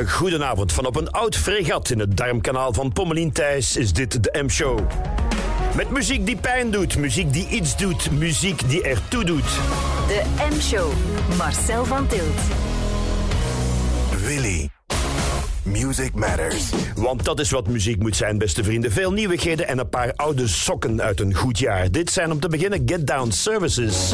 Goedenavond. Van op een oud fregat in het darmkanaal van Pommelien Thijs is dit de M-show. Met muziek die pijn doet, muziek die iets doet, muziek die ertoe doet. De M-show, Marcel van Tilt. Willy. Music matters. Want dat is wat muziek moet zijn, beste vrienden. Veel nieuwigheden en een paar oude sokken uit een goed jaar. Dit zijn om te beginnen Get Down Services.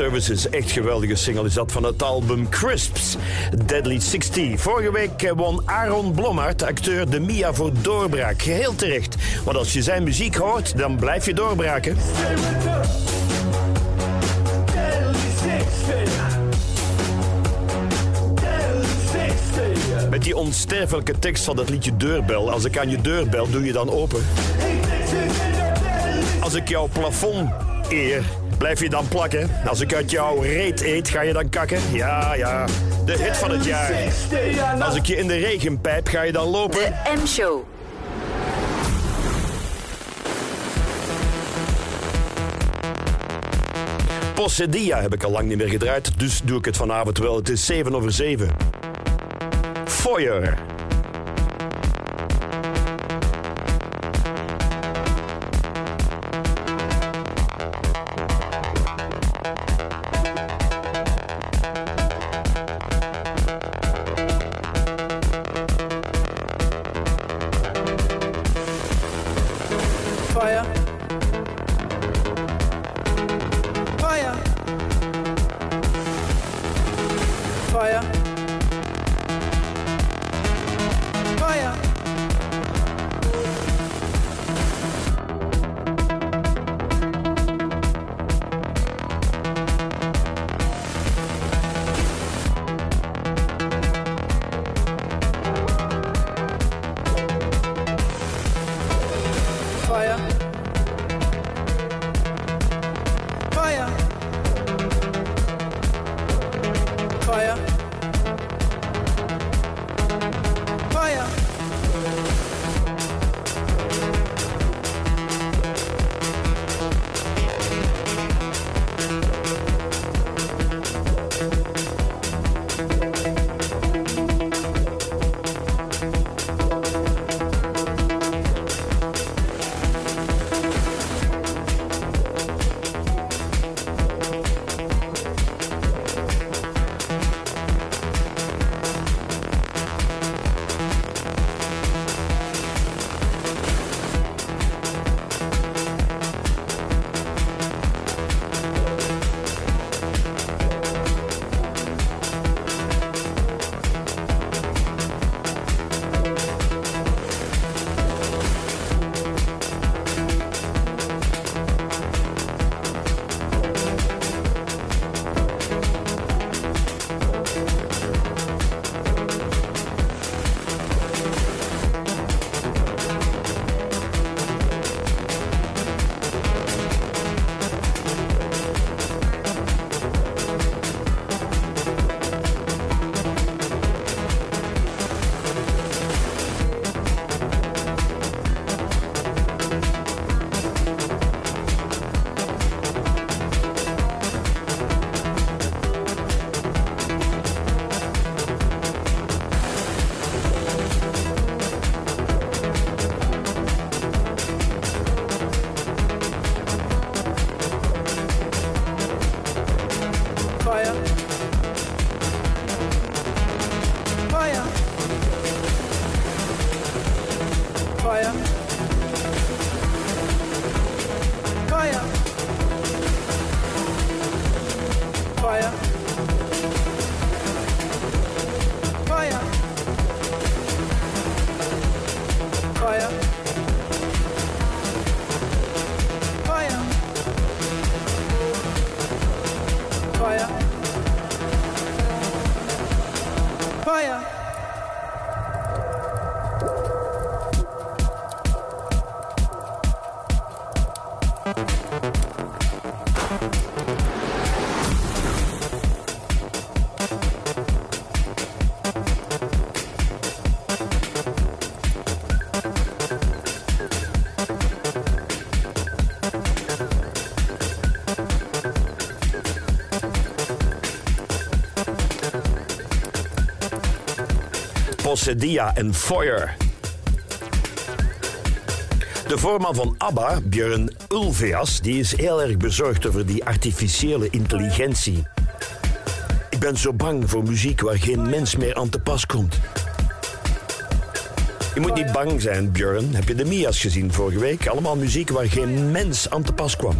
Services. Echt geweldige single is dat van het album Crisps, Deadly 60. Vorige week eh, won Aaron Blommaert, acteur De Mia voor Doorbraak. Geheel terecht, want als je zijn muziek hoort, dan blijf je doorbraken. Met die onsterfelijke tekst van dat liedje Deurbel. Als ik aan je deurbel, doe je dan open. Als ik jouw plafond eer Blijf je dan plakken? Als ik uit jouw reet eet, ga je dan kakken? Ja, ja. De hit van het jaar. Als ik je in de regen pijp, ga je dan lopen? De M-show. Possedia heb ik al lang niet meer gedraaid, dus doe ik het vanavond wel. Het is 7 over 7. Foyer. Possedia en Fire. De voorman van ABBA, Björn Ulveas, die is heel erg bezorgd over die artificiële intelligentie. Ik ben zo bang voor muziek waar geen mens meer aan te pas komt. Je moet niet bang zijn, Björn. Heb je de Mia's gezien vorige week? Allemaal muziek waar geen mens aan te pas kwam.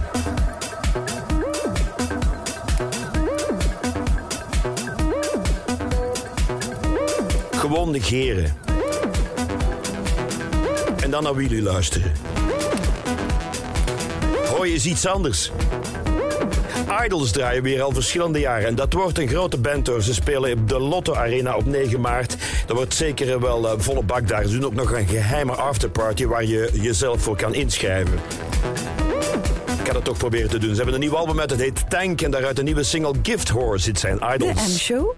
Negeren. En dan naar Willy luisteren. Je eens iets anders? Idols draaien weer al verschillende jaren. En dat wordt een grote band hoor. Ze spelen op de Lotto Arena op 9 maart. Dat wordt zeker wel eh, volle bak daar. Ze doen ook nog een geheime afterparty waar je jezelf voor kan inschrijven. Ik ga dat toch proberen te doen. Ze hebben een nieuw album uit, het heet Tank. En daaruit een nieuwe single Gift Horse. Dit zijn Idols. M-show.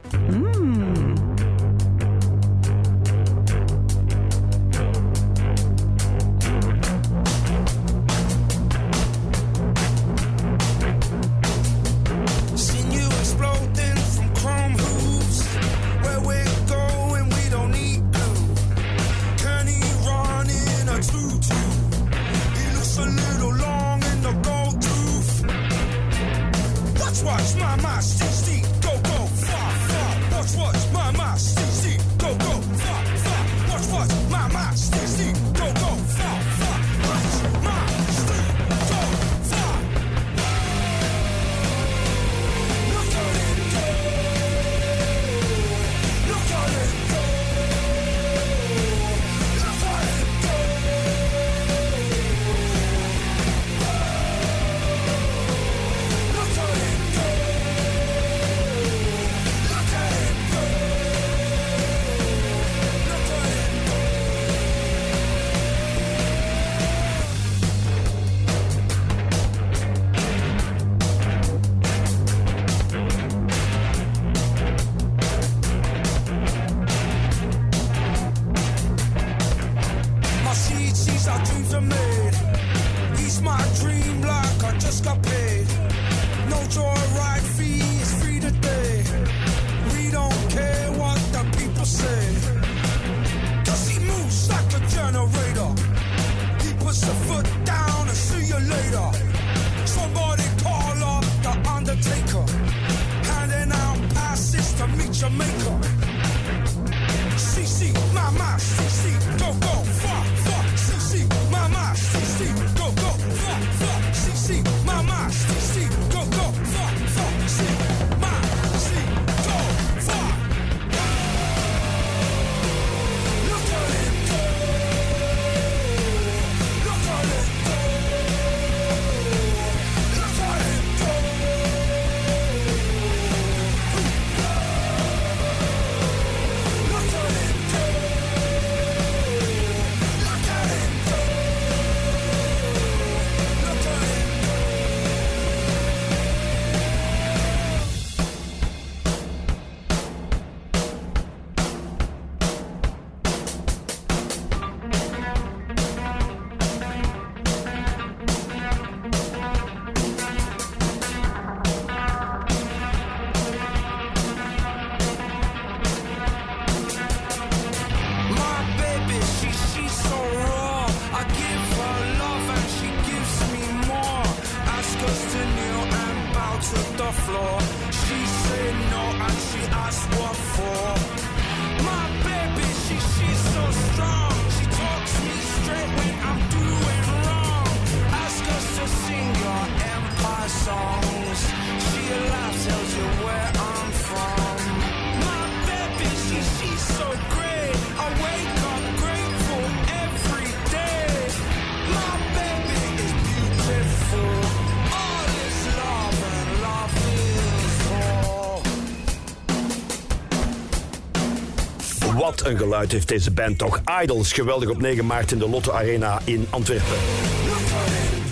Een geluid heeft deze band toch. Idols, geweldig op 9 maart in de Lotte Arena in Antwerpen.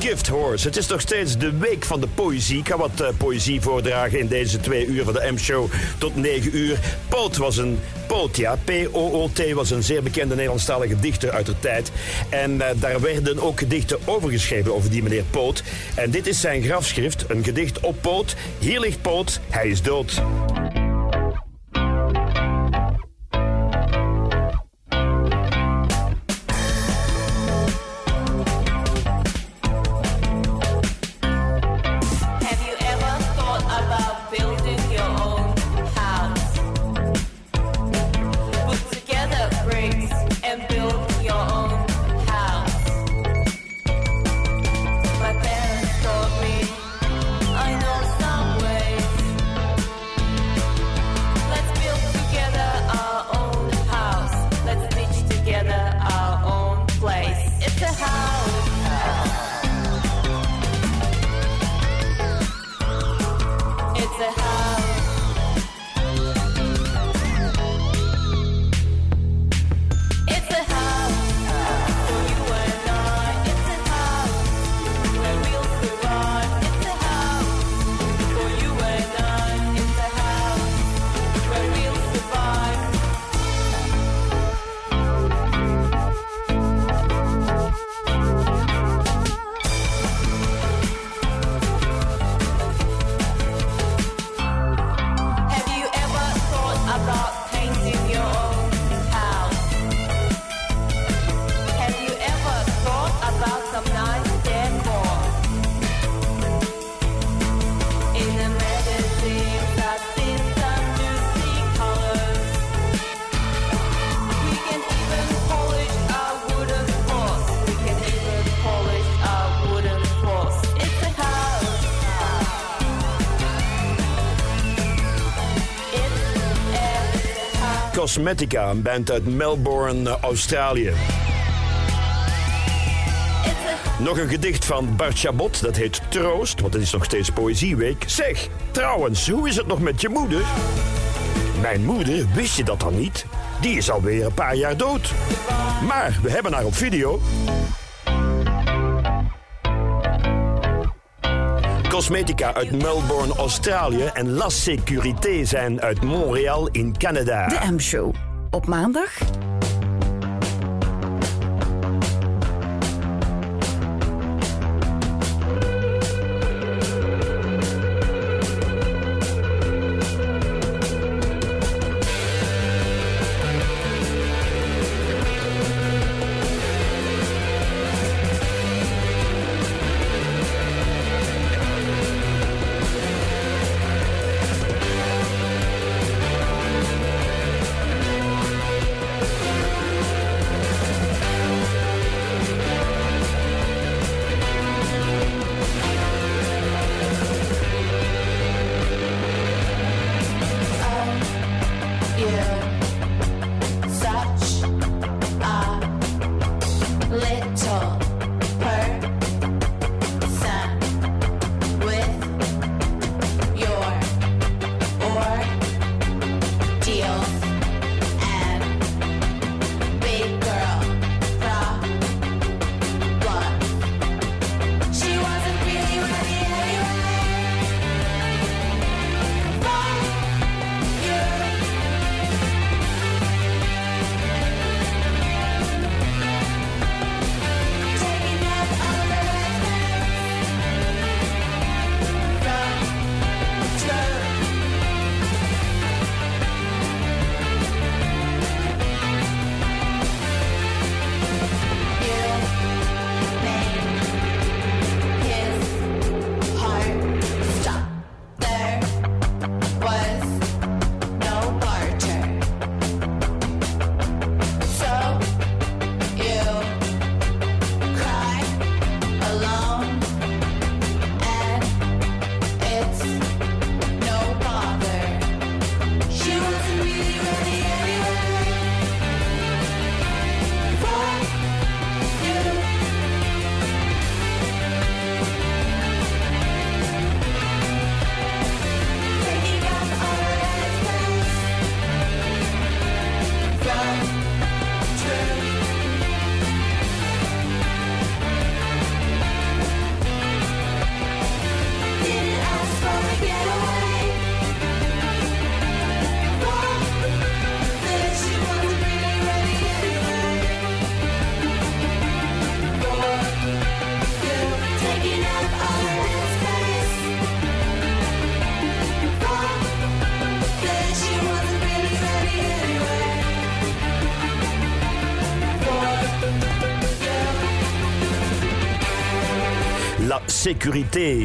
Gift Horse. Het is nog steeds de week van de poëzie. Ik ga wat eh, poëzie voordragen in deze twee uur van de M-show tot 9 uur. Poot was een Poot, ja. P-O-O-T was een zeer bekende Nederlandstalige dichter uit de tijd. En eh, daar werden ook gedichten over geschreven over die meneer Poot. En dit is zijn grafschrift, een gedicht op Poot. Hier ligt Poot, hij is dood. Cosmetica, een band uit Melbourne, eh, Australië. Nog een gedicht van Bart Chabot, dat heet Troost, want het is nog steeds Poëzieweek. Zeg, trouwens, hoe is het nog met je moeder? Mijn moeder, wist je dat dan niet? Die is alweer een paar jaar dood. Maar we hebben haar op video. Cosmetica uit Melbourne, Australië en La Sécurité zijn uit Montreal in Canada. De M-show. Op maandag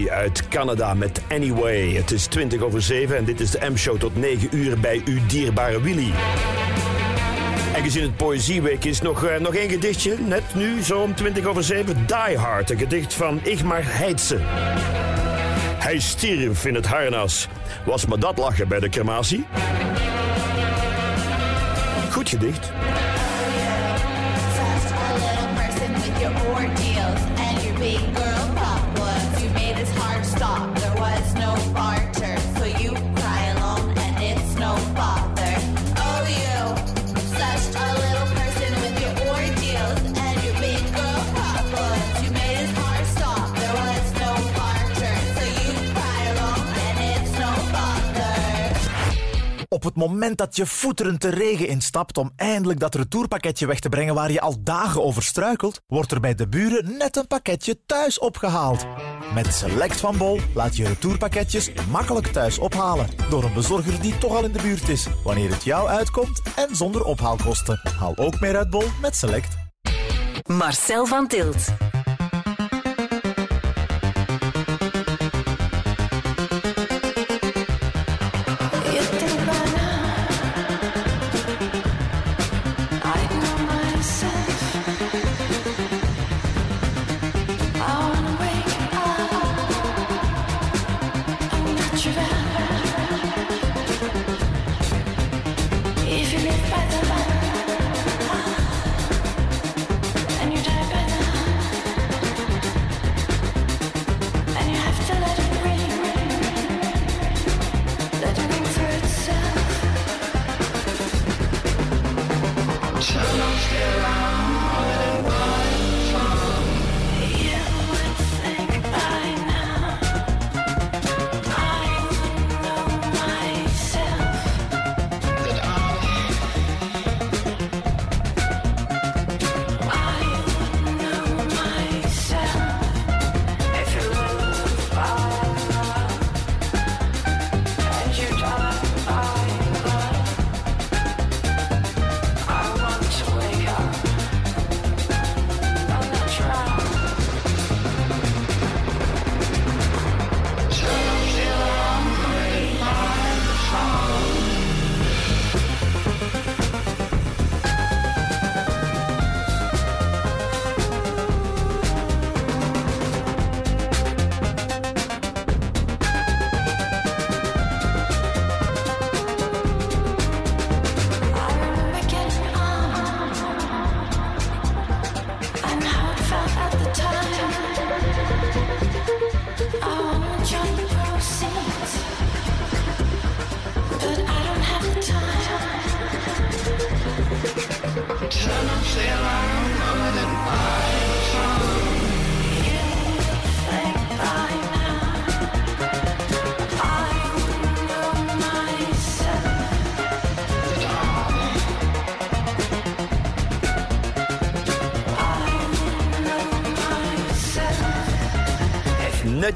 Uit Canada met Anyway. Het is 20 over 7 en dit is de M-show tot 9 uur bij uw dierbare Willy. En gezien het Poëzieweek is nog, eh, nog één gedichtje, net nu, zo om 20 over 7. Die Hard, een gedicht van Igmar Heitse. Hij stierf in het harnas. Was me dat lachen bij de crematie? Goed gedicht. Het moment dat je voeterend de regen instapt om eindelijk dat retourpakketje weg te brengen waar je al dagen over struikelt, wordt er bij de buren net een pakketje thuis opgehaald. Met Select van Bol laat je retourpakketjes makkelijk thuis ophalen door een bezorger die toch al in de buurt is, wanneer het jou uitkomt en zonder ophaalkosten. Haal ook meer uit Bol met Select. Marcel van Tilt.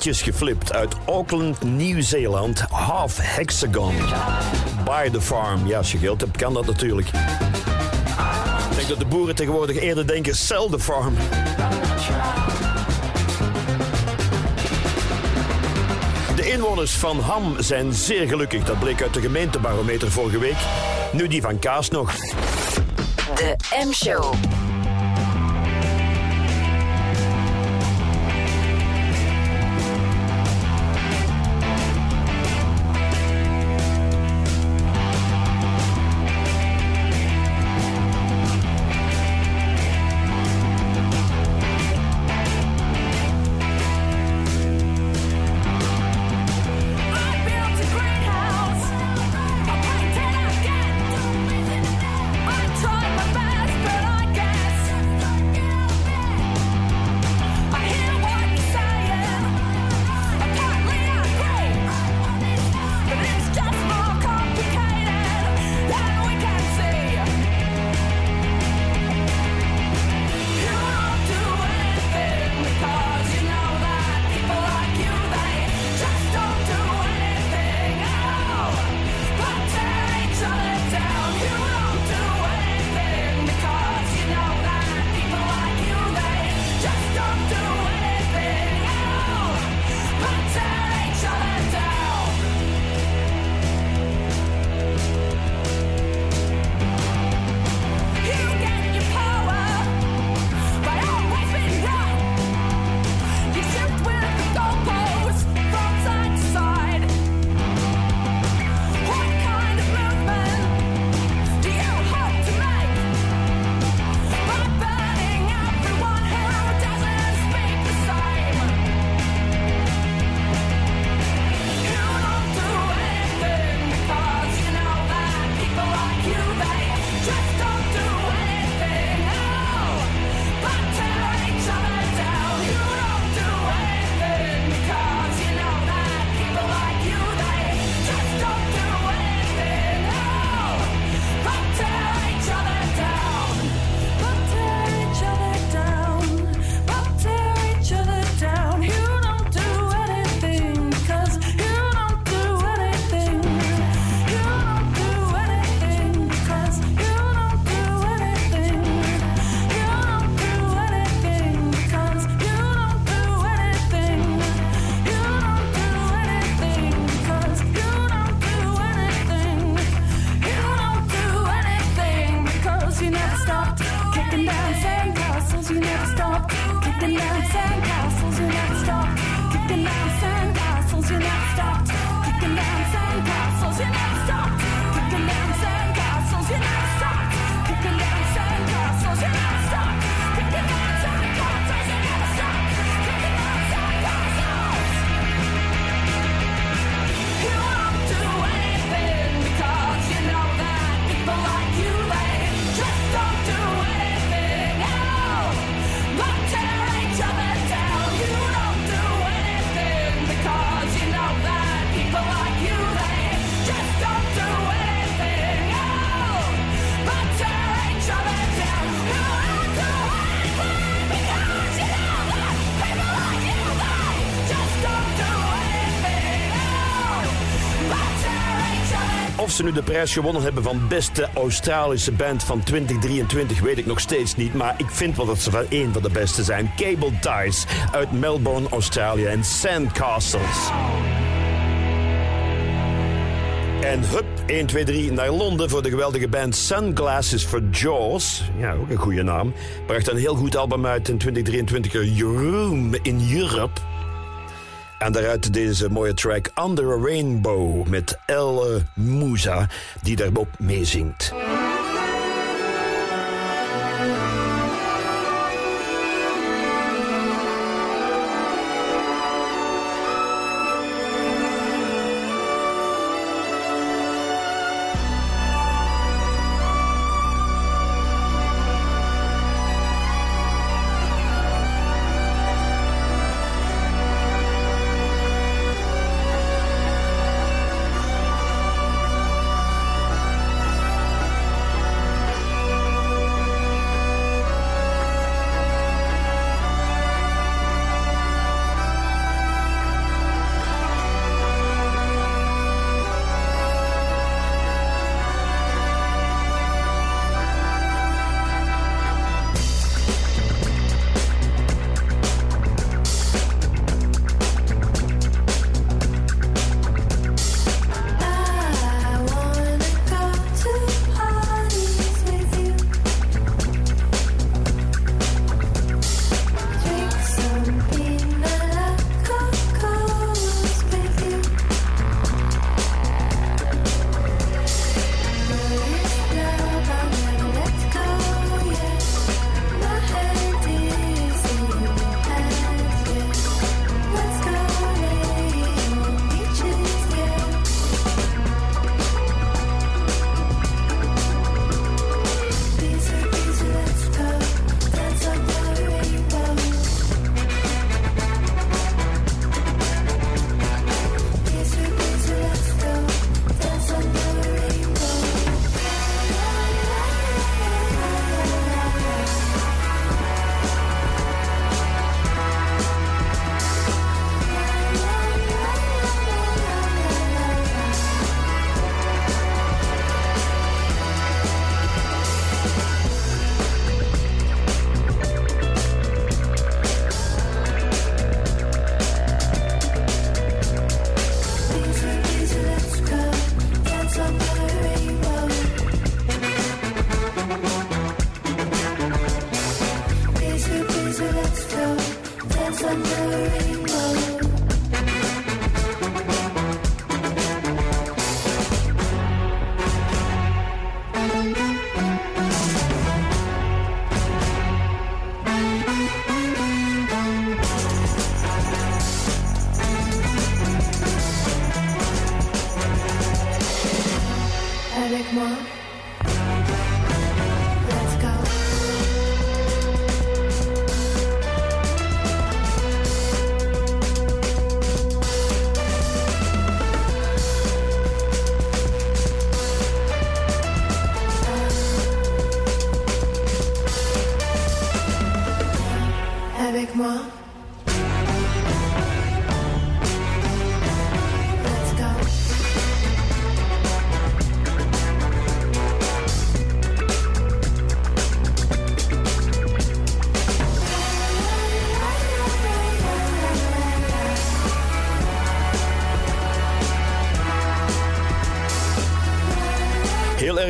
Geflipt uit Auckland, Nieuw-Zeeland. Half Hexagon. By the farm. Ja, als je geld hebt, kan dat natuurlijk. Ik denk dat de boeren tegenwoordig eerder denken, sell the farm. De inwoners van Ham zijn zeer gelukkig. Dat bleek uit de gemeentebarometer vorige week. Nu die van Kaas nog. De M-show. ze nu de prijs gewonnen hebben van beste Australische band van 2023 weet ik nog steeds niet. Maar ik vind wel dat ze wel één van de beste zijn. Cable Ties uit Melbourne, Australië en Sandcastles. En hup, 1, 2, 3 naar Londen voor de geweldige band Sunglasses for Jaws. Ja, ook een goede naam. Bracht een heel goed album uit in 2023, Room in Europe. En daaruit deze mooie track Under a Rainbow met Elle Moussa, die daarop meezingt.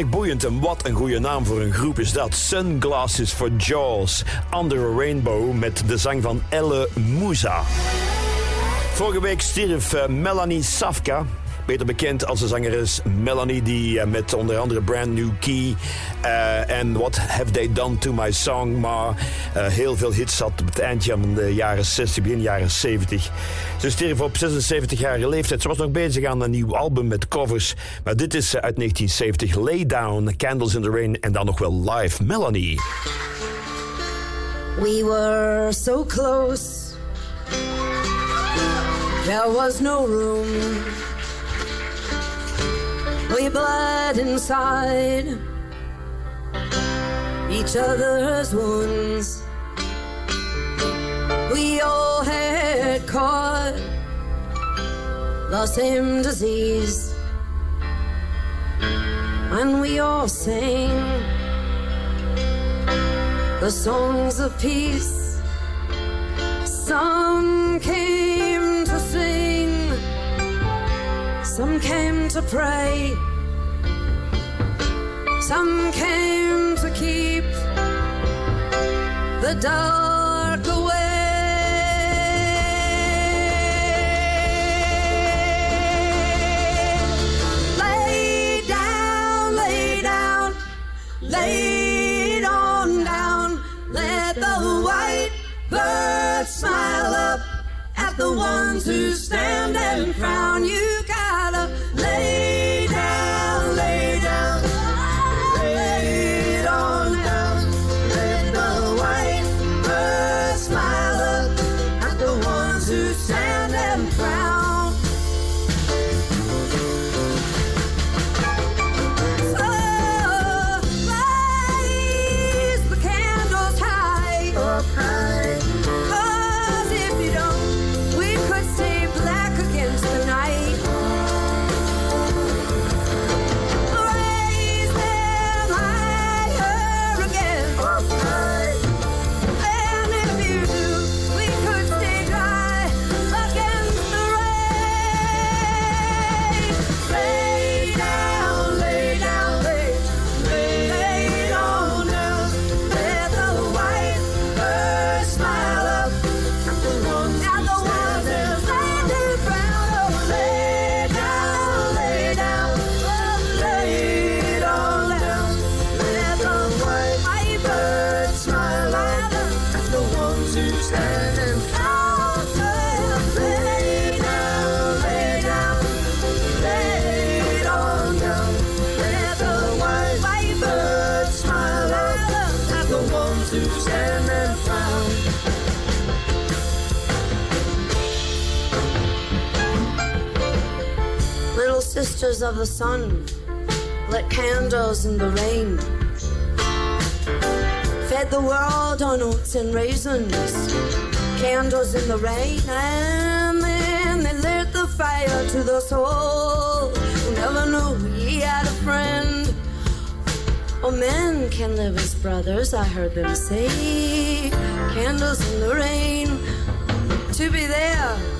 Boeiend en wat een goede naam voor een groep is dat. Sunglasses for Jaws, Under a Rainbow met de zang van Elle Moussa. Vorige week stierf eh, Melanie Safka. Beter bekend als de zangeres Melanie, die eh, met onder andere Brand New Key eh, en What Have They Done to My Song, maar eh, heel veel hits had op het eindje van de jaren 60, begin jaren 70. Ze stierf op 76-jarige leeftijd. Ze was nog bezig aan een nieuw album met covers, maar dit is uit 1970, Lay Down, Candles in the Rain en dan nog wel live Melanie. We were so close. There was no room. We bled inside each other's wounds. We all had caught the same disease. And we all sang the songs of peace. Some came to sing, some came to pray, some came to keep the dark away. Lay down, lay down, lay on down. Let the white bird smile up at the ones who stand and frown. You gotta of the sun, lit candles in the rain. Fed the world on oats and raisins, candles in the rain, and then they lit the fire to the soul. Who never knew he had a friend. Oh, men can live as brothers, I heard them say. Candles in the rain. To be there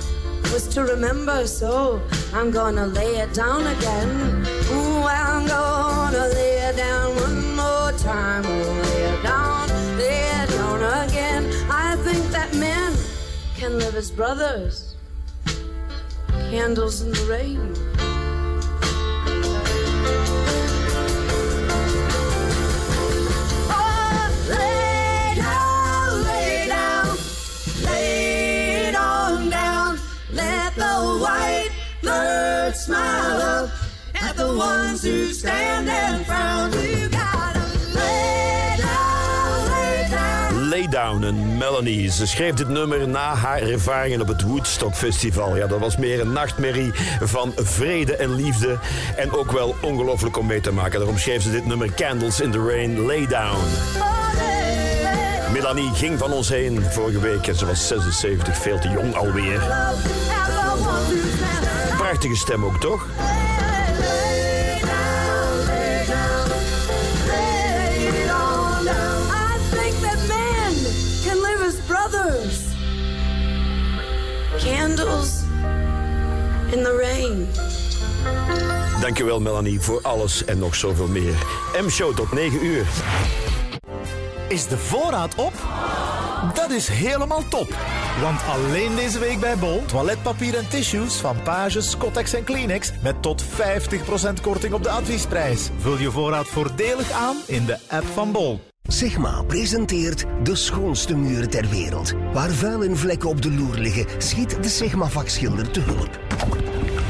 was to remember, so I'm gonna lay it down again. Ooh, I'm gonna lay it down one more time. Lay it down, lay it down again. I think that men can live as brothers. Candles in the rain. Ones who stand and frown. You gotta lay down, lay down. Lay Down en Melanie. Ze schreef dit nummer na haar ervaringen op het Woodstock Festival. Ja, dat was meer een nachtmerrie van vrede en liefde. En ook wel ongelooflijk om mee te maken. Daarom schreef ze dit nummer Candles in the Rain, Lay Down. Melanie ging van ons heen vorige week en ze was 76, veel te jong alweer. Prachtige stem ook, toch? Candles in the rain. Dankjewel Melanie voor alles en nog zoveel meer. M-show tot 9 uur. Is de voorraad op? Dat is helemaal top. Want alleen deze week bij Bol toiletpapier en tissues van Page, Scottex en Kleenex met tot 50% korting op de adviesprijs. Vul je voorraad voordelig aan in de app van Bol. Sigma presenteert de schoonste muren ter wereld. Waar vuil en vlekken op de loer liggen, schiet de Sigma-vakschilder te hulp.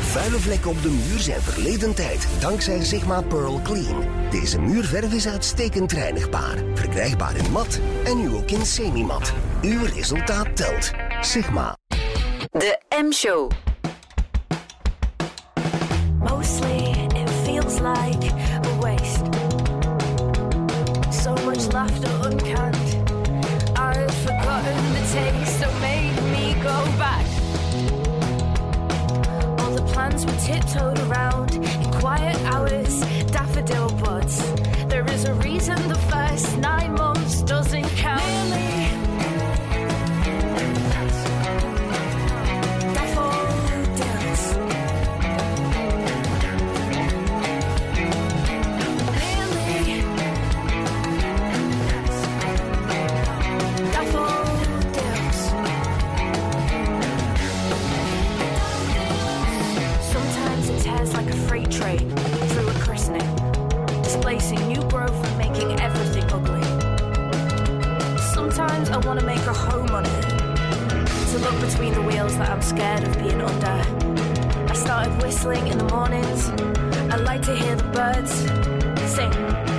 Vuile vlekken op de muur zijn verleden tijd, dankzij Sigma Pearl Clean. Deze muurverf is uitstekend reinigbaar, verkrijgbaar in mat en nu ook in semi-mat. Uw resultaat telt. Sigma. De M-show. Mostly it feels like Plans were tiptoed around in quiet hours, daffodil buds. There is a reason the first nine months between the wheels that I'm scared of being under. I started whistling in the mornings. I like to hear the birds sing.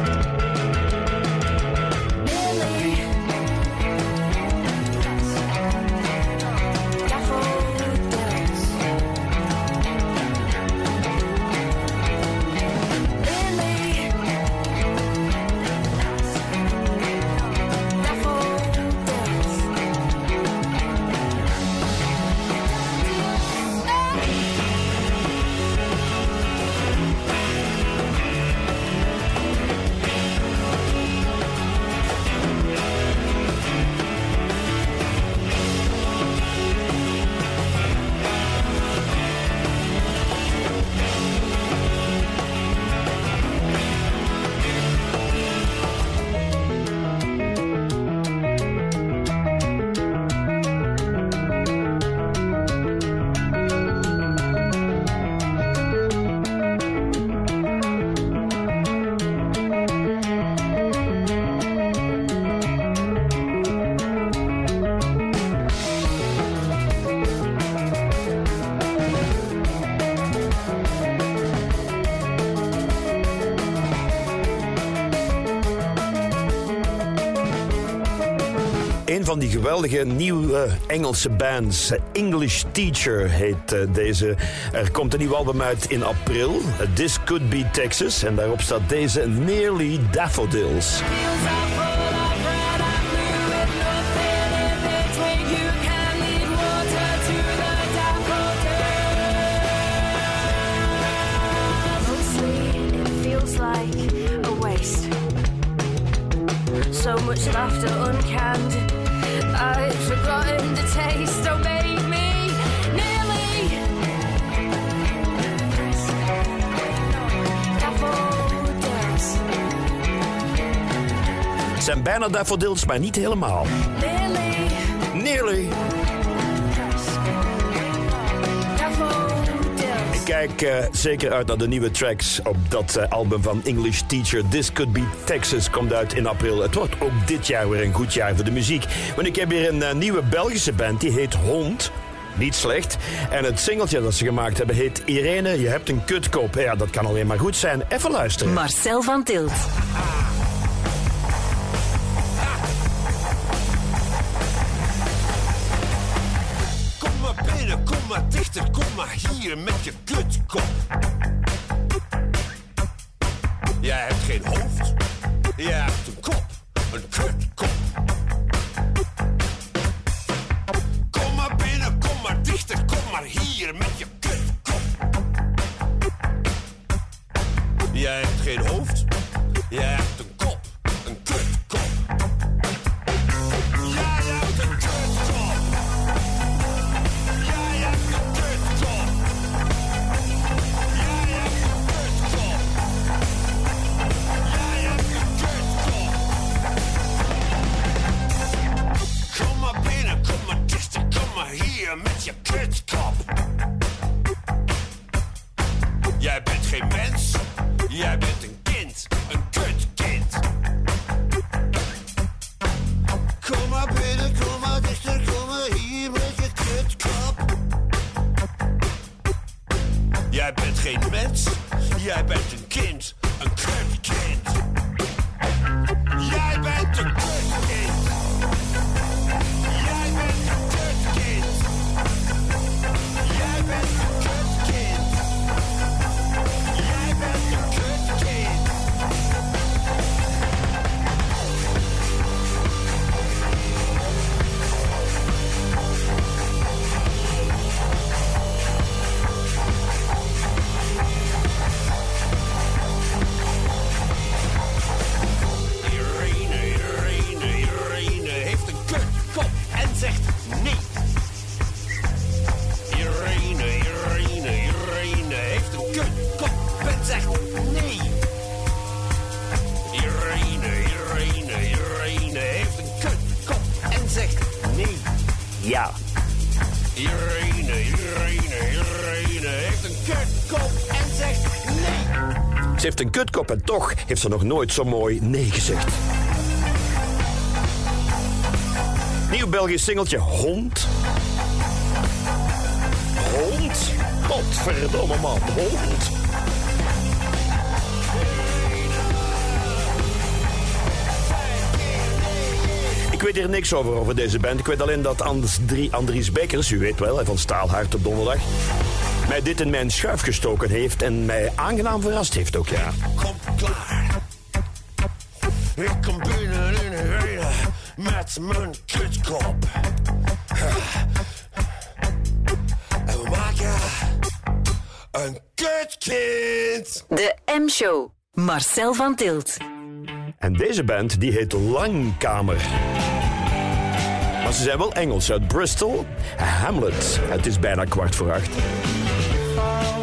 Van die geweldige nieuwe Engelse bands, English Teacher heet eh, deze. Er komt een nieuw album uit in april, This Could Be Texas. En daarop staat deze Nearly Daffodils. Zijn bijna daffodils, maar niet helemaal. Nearly. Nearly. Ik kijk eh, zeker uit naar de nieuwe tracks op dat eh, album van English Teacher. This Could Be Texas komt uit in april. Het wordt ook dit jaar weer een goed jaar voor de muziek. Want ik heb hier een eh, nieuwe Belgische band, die heet Hond. Niet slecht. En het singeltje dat ze gemaakt hebben heet Irene, je hebt een kutkop. Ja, dat kan alleen maar goed zijn. Even luisteren. Marcel van Tilt. Een kutkop en toch heeft ze nog nooit zo mooi nee gezegd. Nieuw Belgisch singeltje Hond. Hond? Godverdomme man, hond. Ik weet hier niks over, over deze band. Ik weet alleen dat Anders, drie, Andries Bekkers, u weet wel, van Staalhart op donderdag, mij dit in mijn schuif gestoken heeft en mij aangenaam verrast heeft ook, ja. Kom klaar. Ik kom binnen in een hele met mijn kutkop. En we maken een kutkind. De M-show. Marcel van Tilt. En deze band die heet Langkamer. Maar ze zijn wel Engels uit Bristol. Hamlet. Het is bijna kwart voor acht. Oh.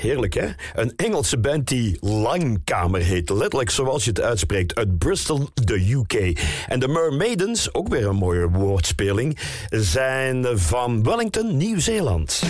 Heerlijk, hè? Een Engelse band die Langkamer heet. Letterlijk zoals je het uitspreekt. Uit Bristol, de UK. En de Mermaidens, ook weer een mooie woordspeling, zijn van Wellington, Nieuw-Zeeland.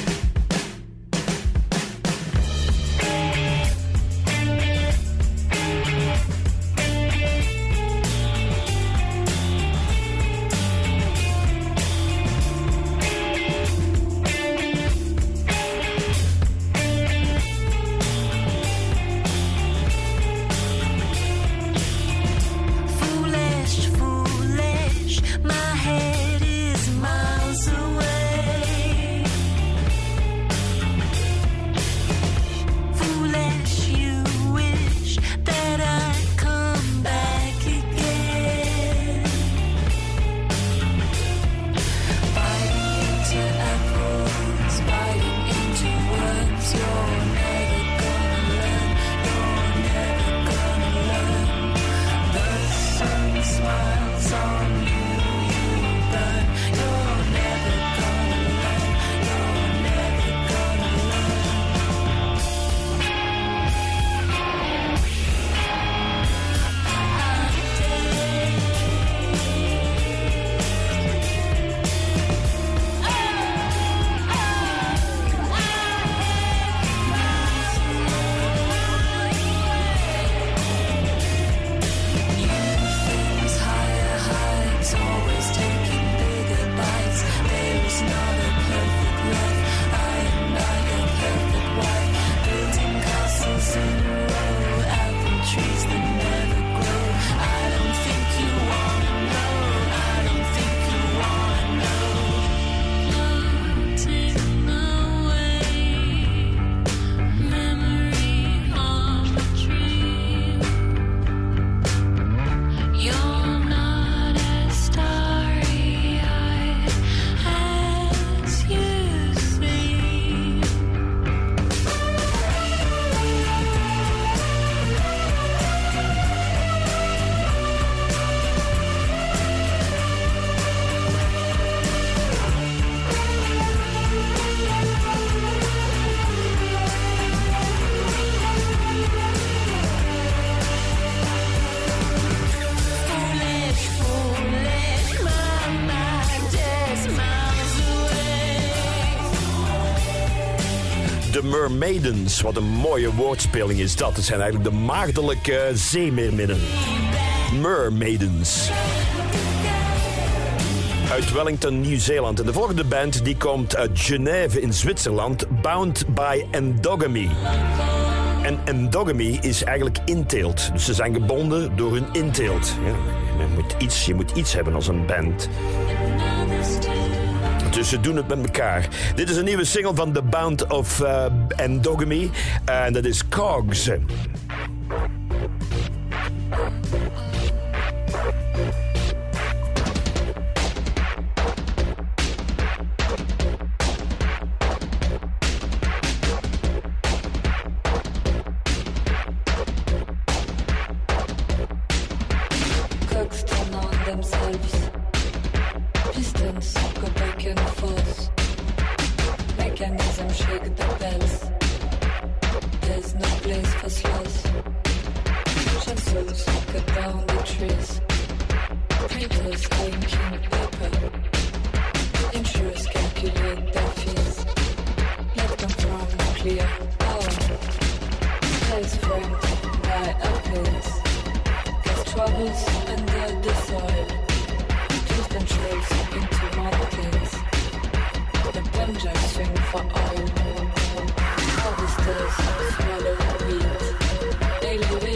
Mermaidens. Wat een mooie woordspeling is dat. Het zijn eigenlijk de maagdelijke zeemeerminnen. Mermaidens. Uit Wellington, Nieuw-Zeeland. En de volgende band die komt uit Genève in Zwitserland. Bound by Endogamy. En endogamy is eigenlijk inteelt. Dus ze zijn gebonden door hun inteelt. Ja, je, moet iets, je moet iets hebben als een band. Dus ze doen het met elkaar. Dit is een nieuwe single van The Bound of uh, Endogamy. En dat is Cogs. Pistons go back and forth. Mechanism shake the bells. There's no place for sloth. Chancels cut down the trees. Printers inking paper. Insurers calculate their fees. Let them from nuclear power. Oh. Place framed by airplanes. Cause troubles under the soil. And trace into mountains. The bungees swing for oil. Harvesters swallow wheat. Elevators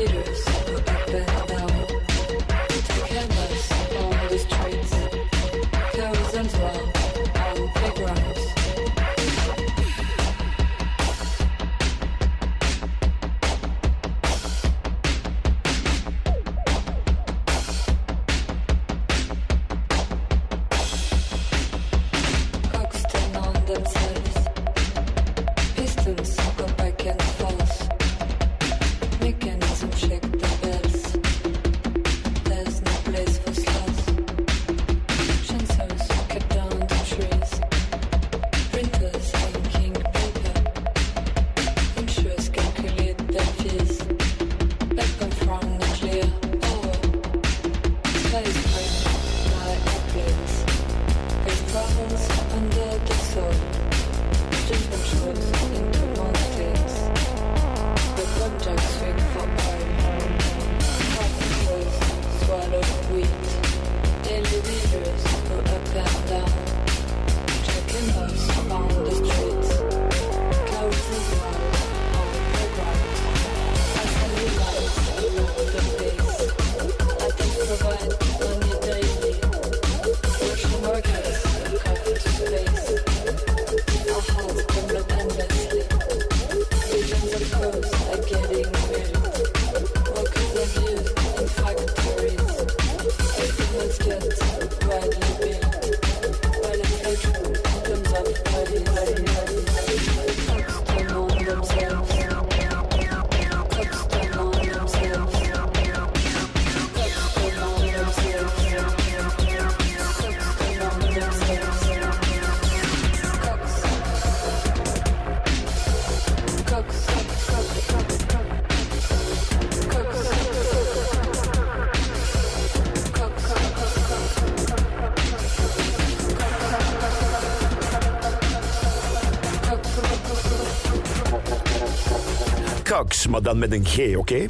dan met een G, oké?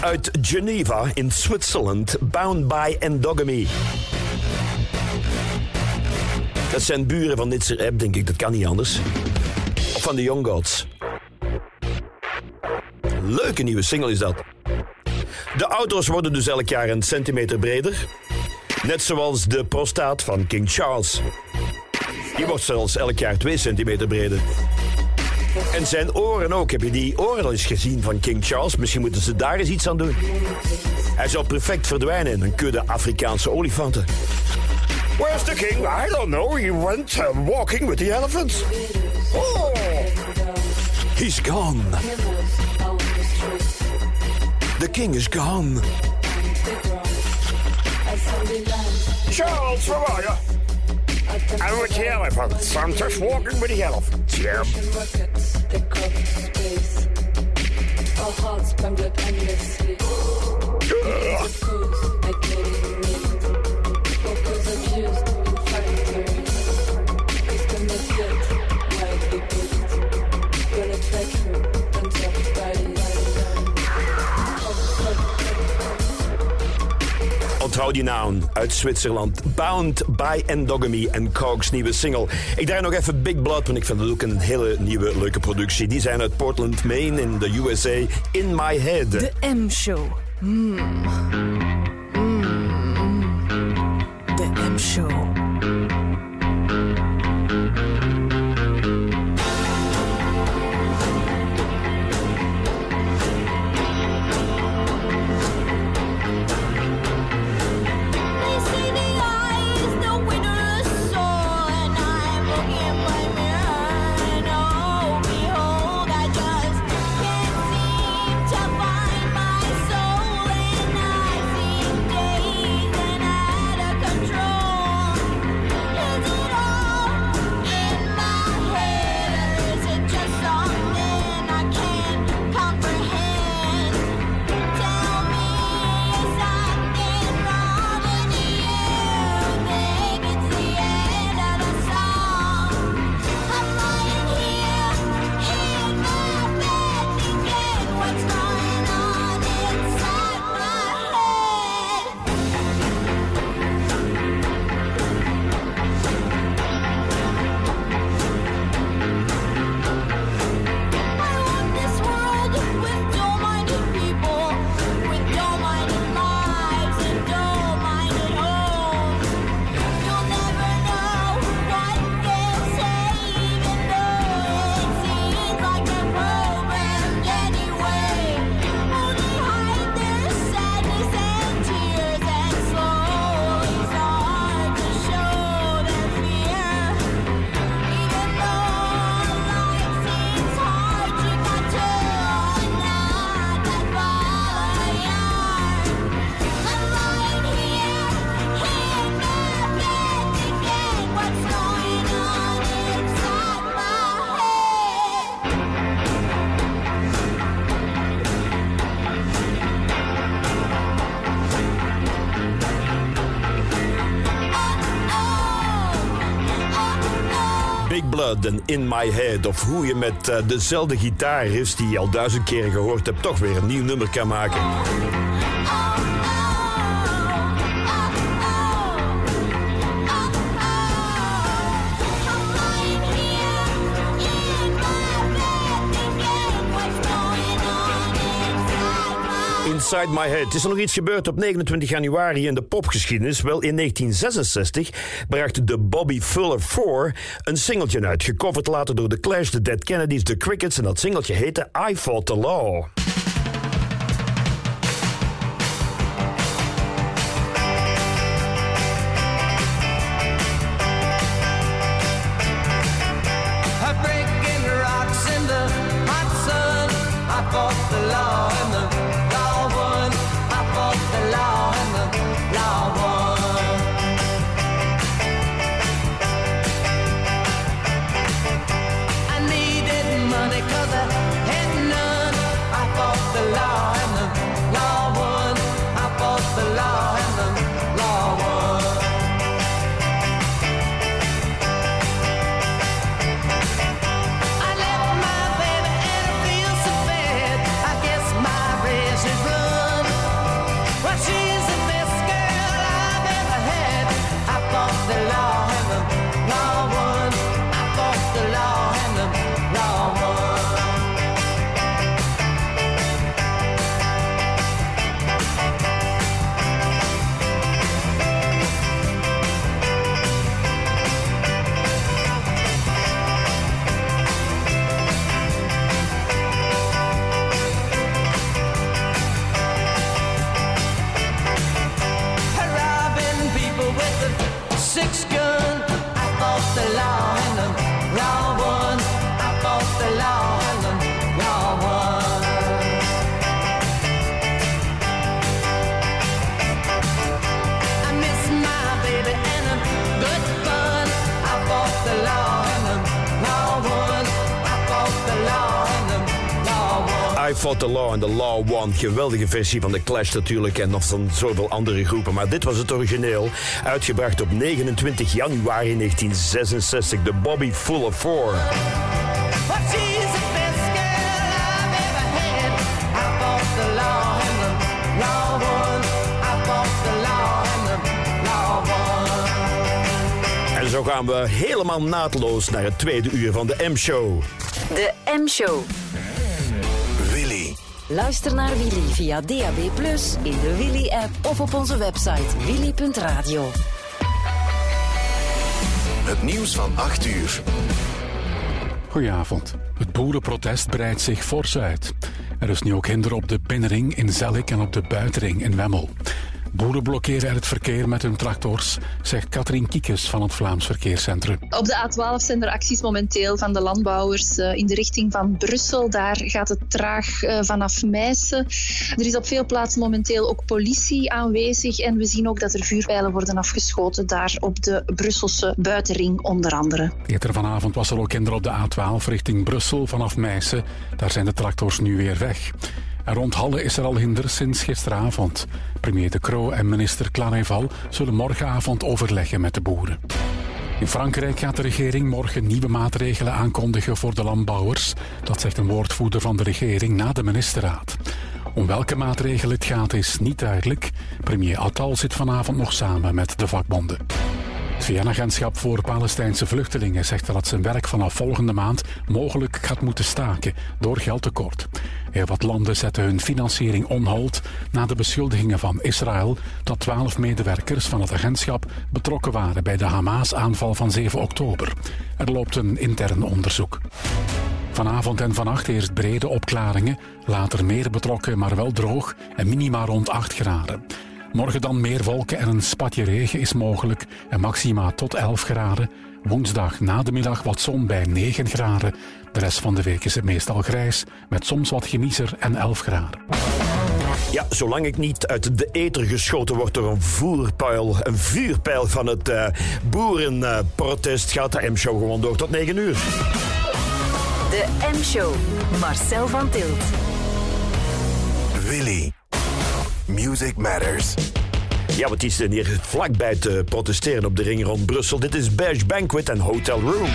Uit Geneva in Zwitserland, Bound by Endogamy. Dat zijn buren van Nitzer App, denk ik. Dat kan niet anders. Of van de Young Gods. Leuke nieuwe single is dat. De auto's worden dus elk jaar een centimeter breder. Net zoals de prostaat van King Charles. Die wordt zelfs elk jaar 2 centimeter breder. En zijn oren ook. Heb je die oren eens gezien van King Charles? Misschien moeten ze daar eens iets aan doen. Hij zou perfect verdwijnen in een kudde Afrikaanse olifanten. Where's the king? I don't know. He went uh, walking with the elephants. Oh, he's gone. The king is gone. Charles, where are you? I'm with the elephants. I'm just walking with the elephants. Yeah. Abused Noun uit Zwitserland. Bound by Endogamy en Cogs nieuwe single. Ik draai nog even Big Blood, want ik vind het ook een hele nieuwe leuke productie. Die zijn uit Portland, Maine in de USA. In My Head. De M-show. Hmm. Big Blood en In My Head. Of hoe je met eh, dezelfde gitarist die je al duizend keren gehoord hebt, toch weer een nieuw nummer kan maken. Inside My Head. Is er nog iets gebeurd op 29 januari in de popgeschiedenis? Wel, in 1966 bracht de Bobby Fuller 4 een singeltje uit. Gecoverd later door The Clash, The Dead Kennedys, The Crickets. En dat singeltje heette I Fought the Law. geweldige versie van The Clash natuurlijk en nog zoveel andere groepen. Maar dit was het origineel, uitgebracht op 29 januari 1966, de Bobby Fuller Four. En zo gaan we helemaal naadloos naar het tweede uur van de M-show. De M-show. Luister naar Willy via DAB+, in de Willy-app of op onze website willy.radio. Het nieuws van 8 uur. Goedenavond. Het boerenprotest breidt zich fors uit. Er is nu ook hinder op de binnenring in Zellik en op de buitenring in Wemmel. Boeren blokkeren er het verkeer met hun tractors, zegt Katrien Kiekes van het Vlaams Verkeerscentrum. Op de A12 zijn er acties momenteel van de landbouwers eh, in de richting van Brussel. Daar gaat het traag eh, vanaf Meissen. Er is op veel plaatsen momenteel ook politie aanwezig. En we zien ook dat er vuurpijlen worden afgeschoten daar op de Brusselse buitenring onder andere. Eerder vanavond was er ook hinder op de A12 richting Brussel vanaf Meissen. Daar zijn de tractors nu weer weg. Rond Halle is er al hinder sinds gisteravond. Premier De Croo en minister Claneval zullen morgenavond overleggen met de boeren. In Frankrijk gaat de regering morgen nieuwe maatregelen aankondigen voor de landbouwers. Dat zegt een woordvoerder van de regering na de ministerraad. Om welke maatregelen het gaat is niet duidelijk. Premier Attal zit vanavond nog samen met de vakbonden. Het VN-agentschap voor Palestijnse vluchtelingen zegt dat zijn werk vanaf volgende maand mogelijk gaat moeten staken door geldtekort. Heel wat landen zetten hun financiering on hold na de beschuldigingen van Israël dat twaalf medewerkers van het agentschap betrokken waren bij de Hamas-aanval van 7 oktober. Er loopt een intern onderzoek. Vanavond en vannacht eerst brede opklaringen, later meer betrokken, maar wel droog en minima rond 8 graden. Morgen dan meer wolken en een spatje regen is mogelijk en maxima tot 11 graden. Woensdag na de middag wat zon bij 9 graden. De rest van de week is het meestal grijs, met soms wat gemiezer en 11 graden. Ja, zolang ik niet uit de eter geschoten word door een voerpijl, een vuurpijl van het eh, boerenprotest, gaat de M-show gewoon door tot 9 uur. De M-show. Marcel van Tilt. Willy. Music Matters. Ja, wat is er hier vlakbij te protesteren op de ring rond Brussel? Dit is Bash Banquet en Hotel Room.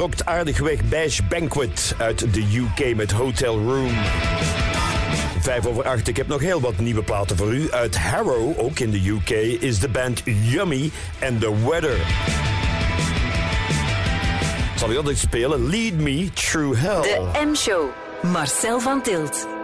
Rokt aardig weg Banquet uit de UK met Hotel Room. Vijf over acht. Ik heb nog heel wat nieuwe platen voor u. Uit Harrow, ook in de UK, is de band Yummy and The Weather. Zal ik altijd spelen? Lead Me Through Hell. De M-show. Marcel van Tilt.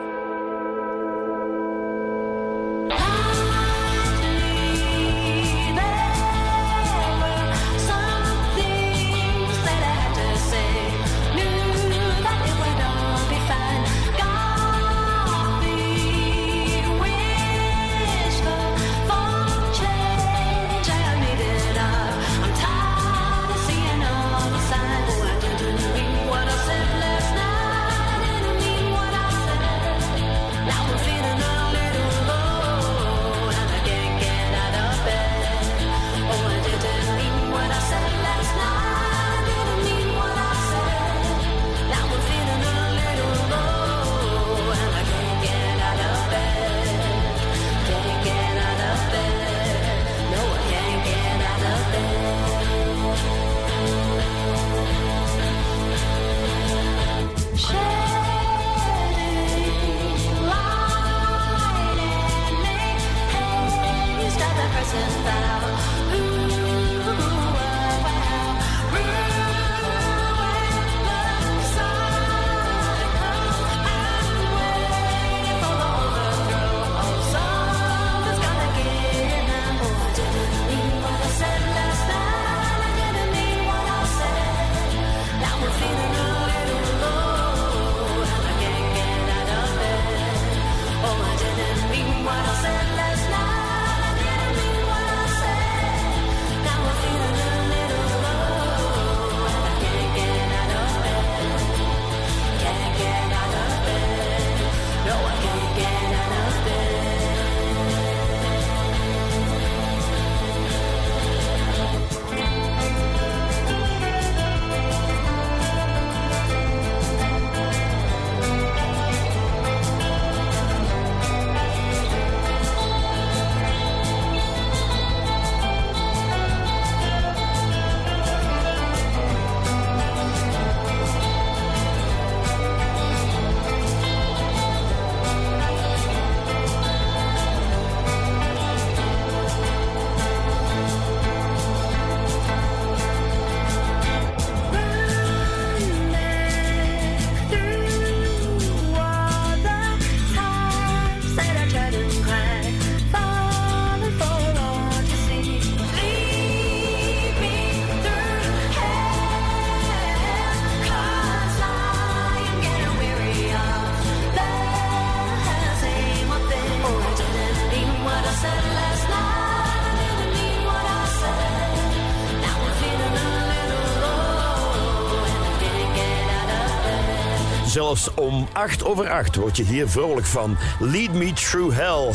Om 8 over 8 word je hier vrolijk van. Lead Me Through Hell.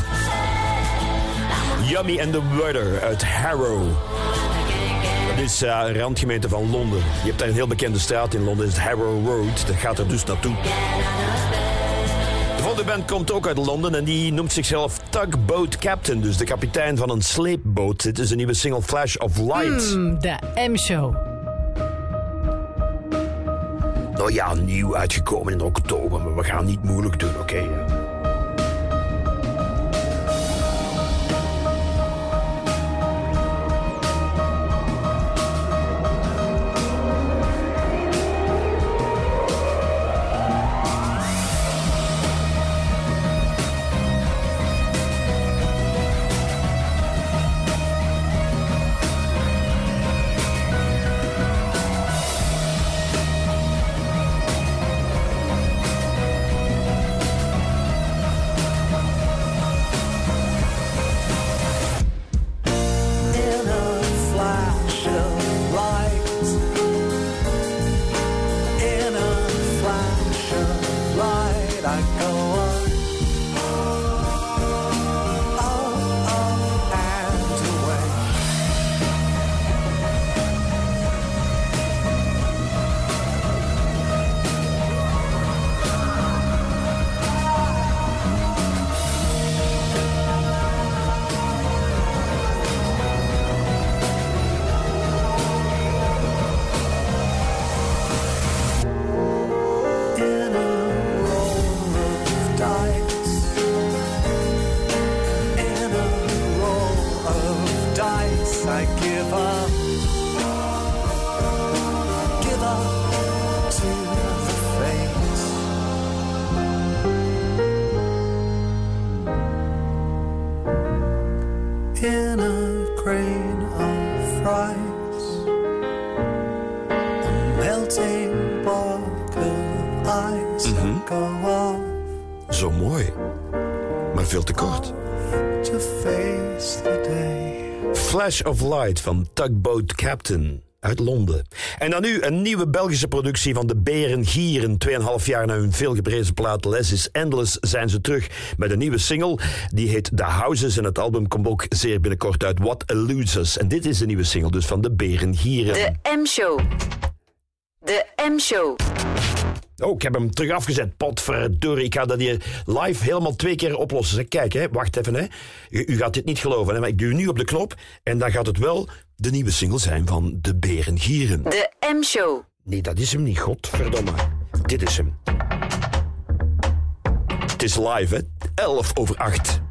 Yummy and the Weather uit Harrow. Dat is uh, een randgemeente van Londen. Je hebt daar een heel bekende straat in Londen, is het Harrow Road. Dat gaat er dus naartoe. De volgende band komt ook uit Londen en die noemt zichzelf Tugboat Captain. Dus de kapitein van een sleepboot. Dit is een nieuwe single Flash of Light. Hmm, de M-show. Nou ja, nieuw uitgekomen in oktober, maar we gaan niet moeilijk doen, oké? Flash of Light van Tugboat Captain uit Londen. En dan nu een nieuwe Belgische productie van de Beren Gieren. Tweeënhalf jaar na hun veelgeprezen plaat Les is Endless zijn ze terug met een nieuwe single. Die heet The Houses en het album komt ook zeer binnenkort uit. What Eludes Us. En dit is de nieuwe single dus van de Beren Gieren. De M-show. De M-show. Oh, ik heb hem terug afgezet. Potverdorie, ik ga dat hier live helemaal twee keer oplossen. Zeg, kijk, hè, wacht even. Hè. U, u gaat dit niet geloven, hè, maar ik duw nu op de knop en dan gaat het wel de nieuwe single zijn van De Beren Gieren. De M-show. Nee, dat is hem niet, godverdomme. Dit is hem. Het is live, hè. 11 over 8.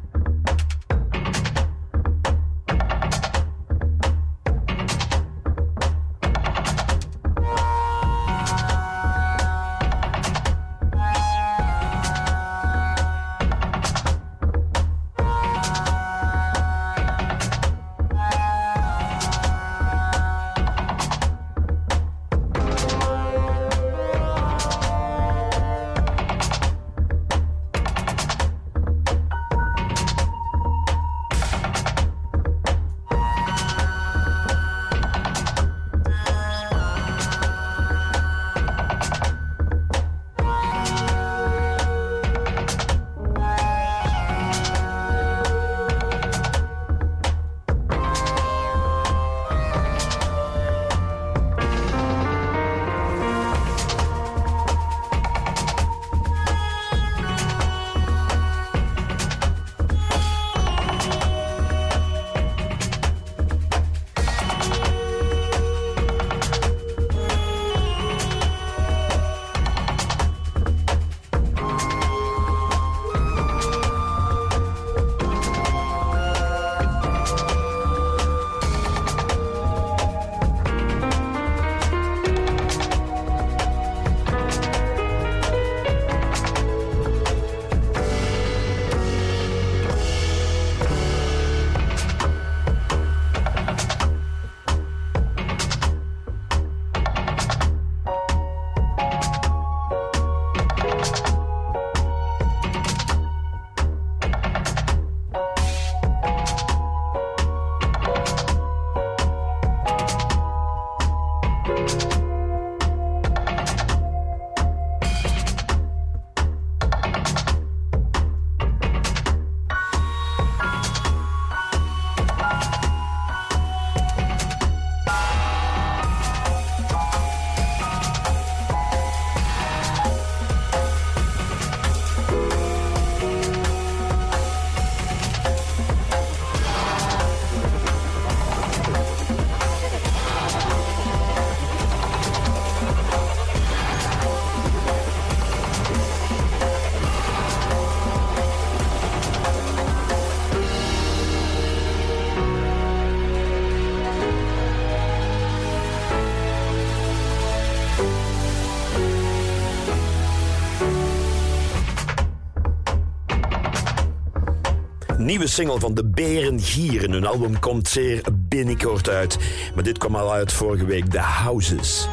Nieuwe single van de Beren Gieren. Hun album komt zeer binnenkort uit. Maar dit kwam al uit vorige week, The Houses.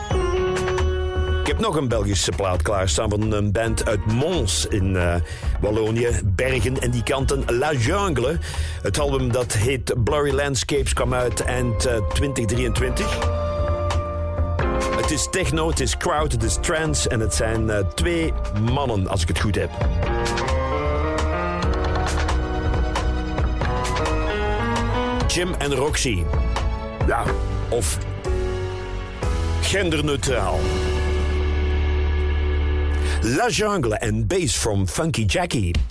Ik heb nog een Belgische plaat klaarstaan van een band uit Mons in eh, Wallonië. Bergen en die kanten La Jungle. Het album dat heet Blurry Landscapes kwam uit eind eh, 2023. Het is techno, het is crowd, het is trance en het zijn eh, twee mannen, als ik het goed heb. Jim en Roxy. Ja, of genderneutraal. La Jungle en Bass from Funky Jackie.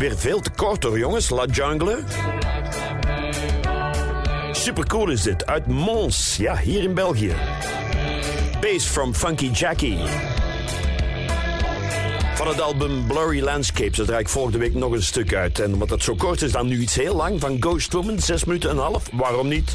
Weer veel te kort hoor, jongens. La Jungle. Supercool is dit. Uit Mons. Ja, hier in België. Bass from Funky Jackie. Van het album Blurry Landscapes. Dat draai ik volgende week nog een stuk uit. En omdat het zo kort is, dan nu iets heel lang. Van Ghost Woman, 6 minuten en een half. Waarom niet?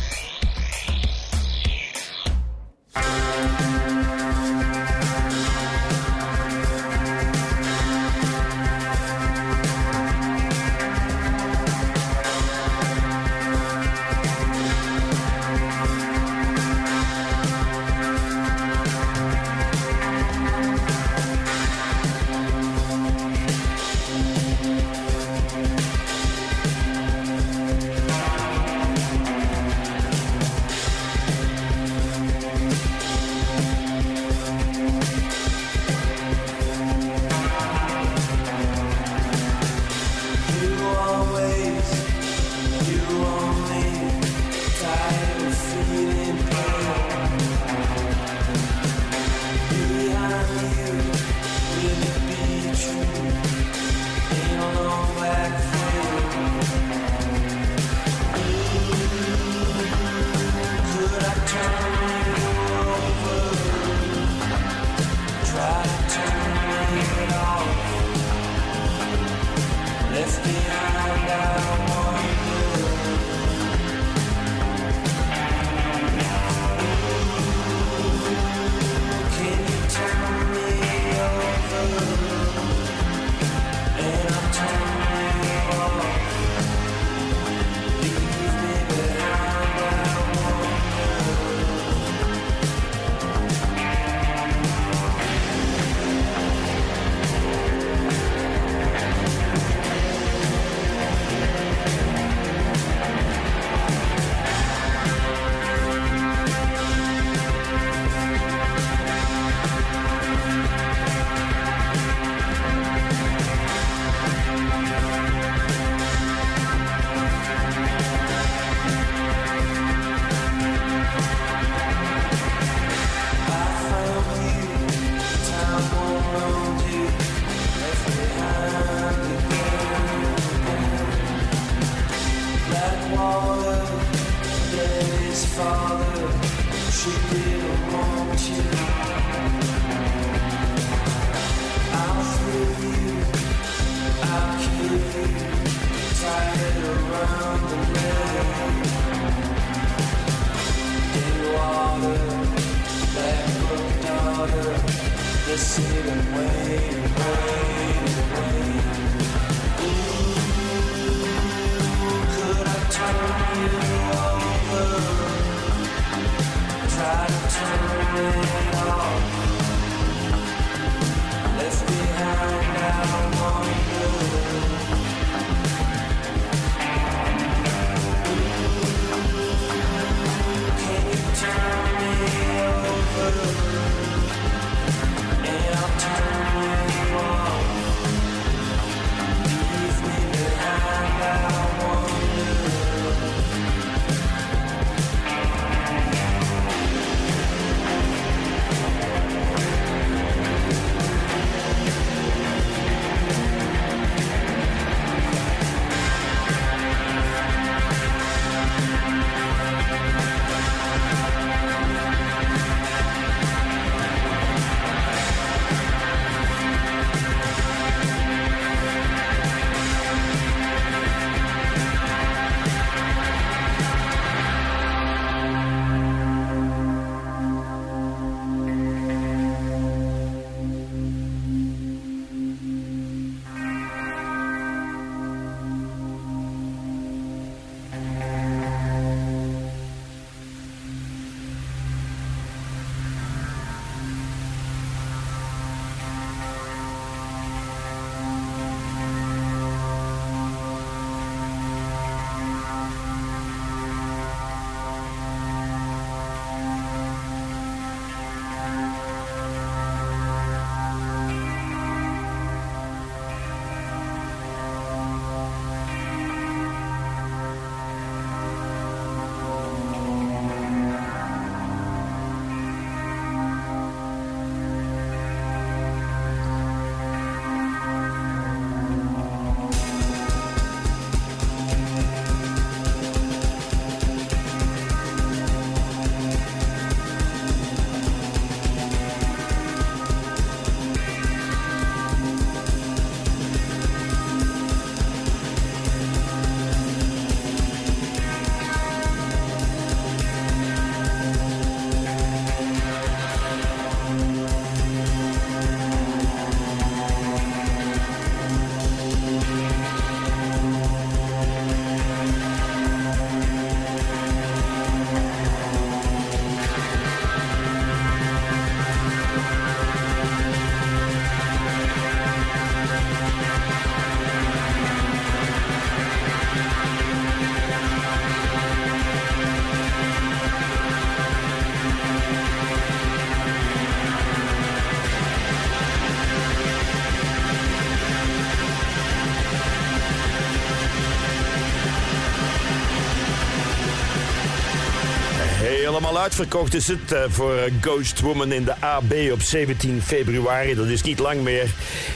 Uitverkocht is het eh, voor eh, Ghost Woman in de AB op 17 februari. Dat is niet lang meer,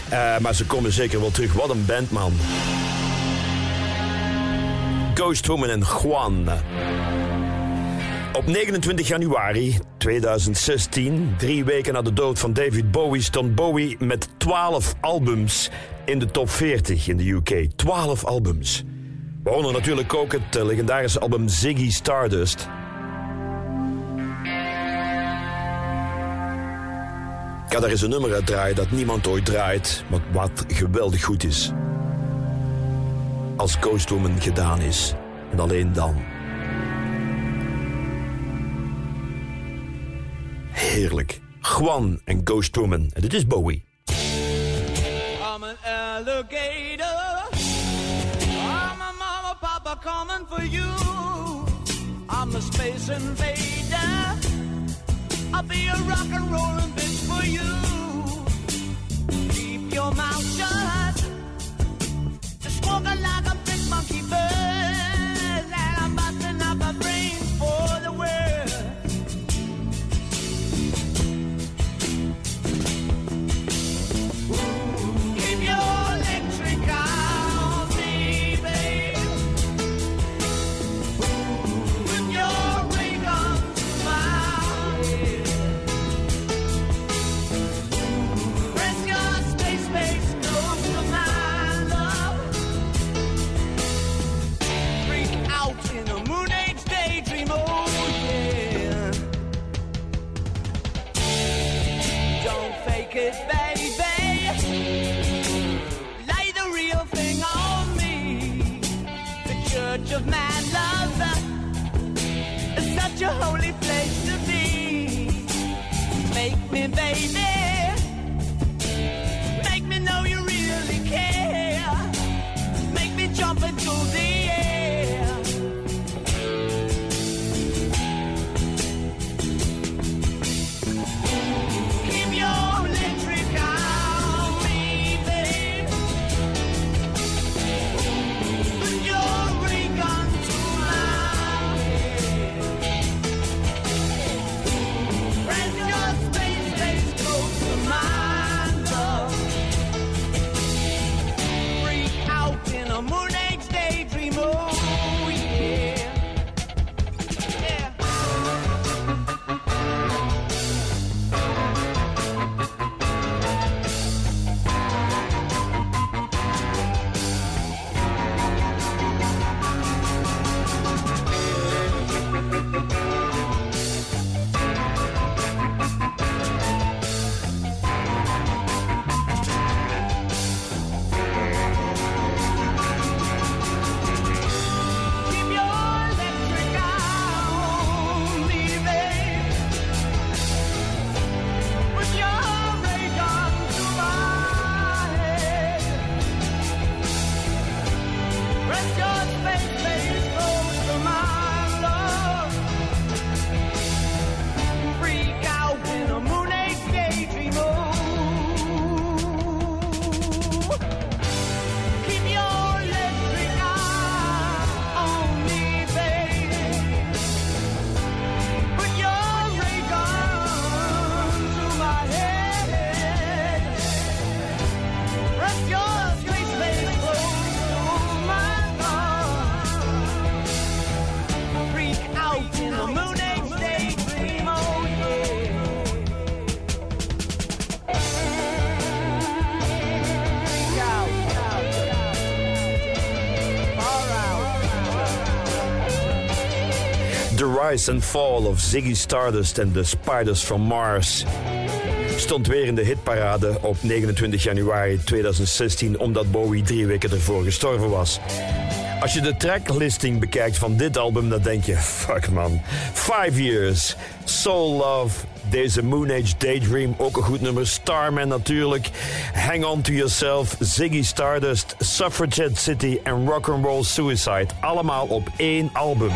Eh, maar ze komen zeker wel terug. Wat een band, man. Ghost Woman en Juan. Op 29 januari 2016, drie weken na de dood van David Bowie, stond Bowie met 12 albums in de top 40 in de UK. 12 albums. Waaronder natuurlijk ook het legendarische album Ziggy Stardust. Daar eens een nummer uit draaien dat niemand ooit draait, maar wat geweldig goed is. Als Ghost Woman gedaan is. En alleen dan. Heerlijk. Juan en Ghost Woman. En dit is Bowie. I'm an alligator. I'm papa coming for you. I'm space invader. I'll be a rock and rollin' bitch for you. Keep your mouth shut. Just walking like a big monkey bird. Rise and Fall of Ziggy Stardust and the Spiders from Mars stond weer in de hitparade op 29 januari 2016 omdat Bowie drie weken ervoor gestorven was. Als je de tracklisting bekijkt van dit album, dan denk je, fuck man. Five Years, Soul Love, deze Moon Age Daydream, ook een goed nummer. Starman natuurlijk, Hang On To Yourself, Ziggy Stardust, Suffragette City en Rock'n'Roll Suicide. Allemaal op één album.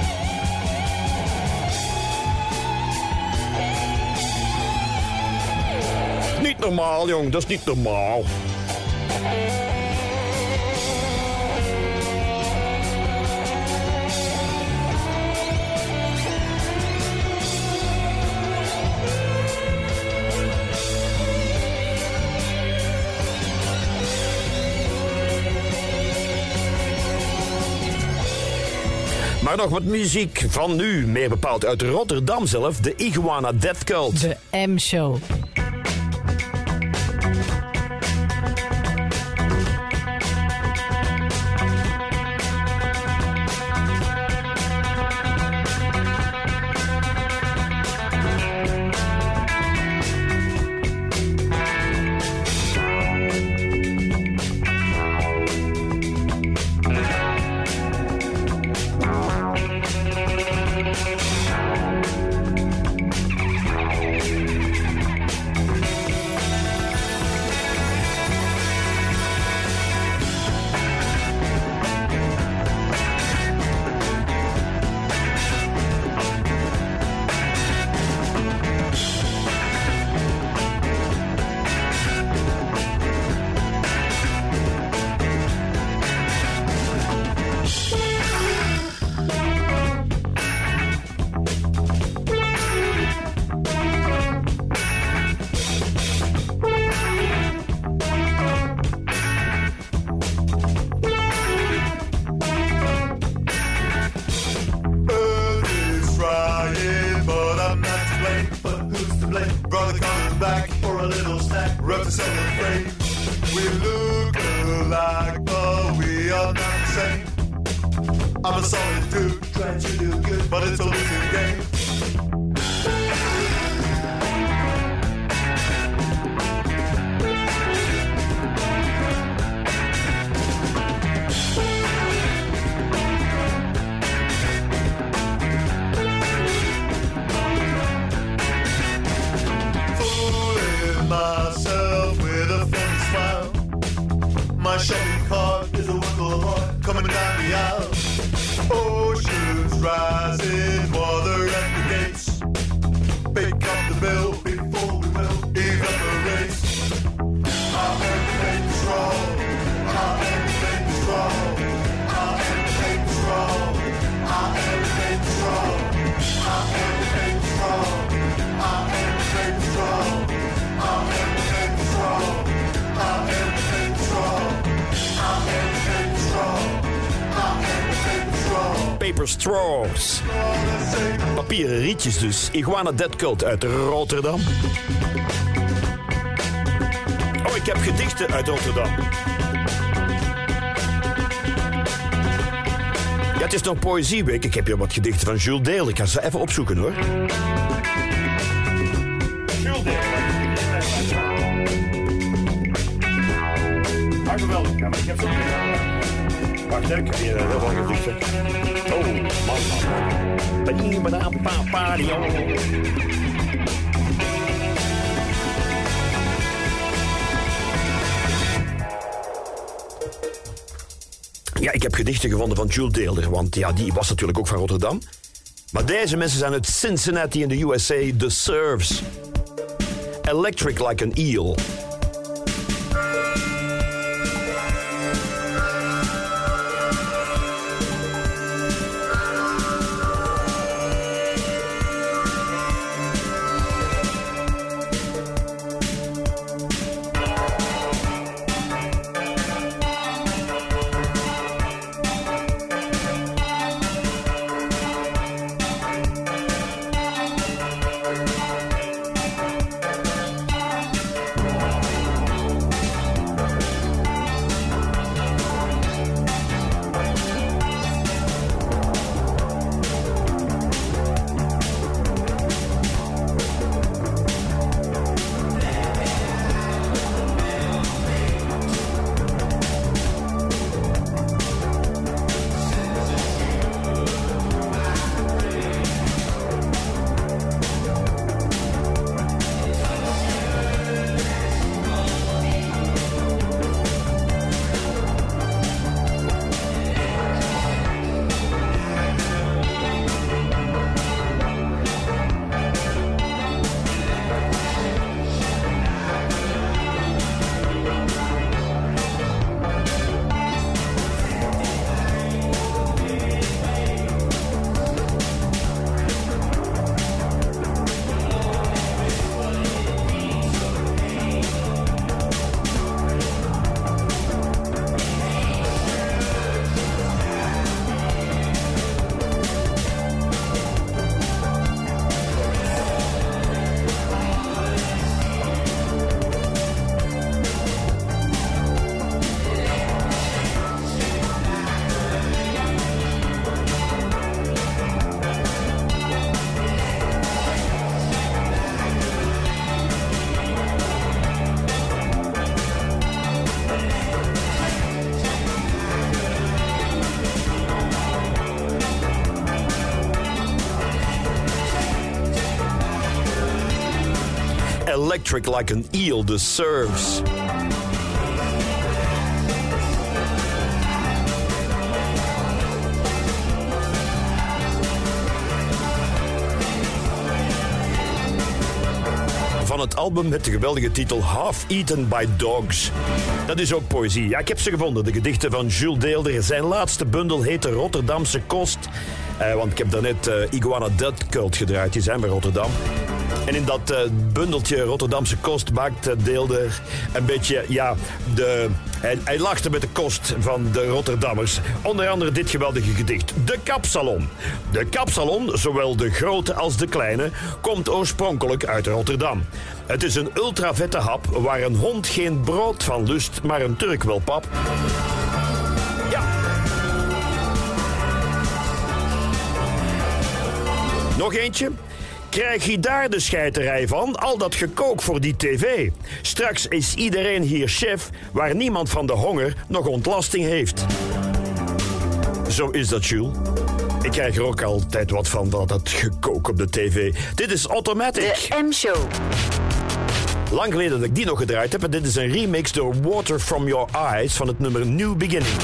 normaal, jong. Dat is niet normaal. Maar nog wat muziek van nu, meer bepaald uit Rotterdam zelf, de Iguana Death Cult. De M-show. Iguana Dead Cult uit Rotterdam. Oh, ik heb gedichten uit Rotterdam. Ja, het is nog Poëzieweek. Ik heb hier wat gedichten van Jules Deel. Ik ga ze even opzoeken hoor. Ja, maar ik heb ze Wacht, hè, ik hier heel veel gedichten. Oh, man, man. Ba-di-ba-da-ba-ba-di-o. Ja, ik heb gedichten gevonden van Jules Deelder, want ja, die was natuurlijk ook van Rotterdam. Maar deze mensen zijn uit Cincinnati in de USA, The Serves. Electric like an eel. Like an eel the. Van het album met de geweldige titel Half Eaten by Dogs. Dat is ook poëzie. Ja, ik heb ze gevonden. De gedichten van Jules Deelder. Zijn laatste bundel heet de Rotterdamse Kost. Eh, want ik heb daarnet eh Iguana Dead Cult gedraaid. Die zijn bij Rotterdam. En in dat eh, bundeltje Rotterdamse kost maakt eh, Deelder een beetje, ja, de, hij, hij lachte met de kost van de Rotterdammers. Onder andere dit geweldige gedicht. De kapsalon. De kapsalon, zowel de grote als de kleine, komt oorspronkelijk uit Rotterdam. Het is een ultravette hap waar een hond geen brood van lust, maar een Turk wel pap. Nog eentje. Krijg je daar de scheiterij van? Al dat gekook voor die tv. Straks is iedereen hier chef, waar niemand van de honger nog ontlasting heeft. Zo is dat, Jules. Ik krijg er ook altijd wat van, dat, dat gekook op de tv. Dit is Automatic. De M-show. Lang geleden dat ik die nog gedraaid heb. En dit is een remix door Water From Your Eyes van het nummer New Beginning.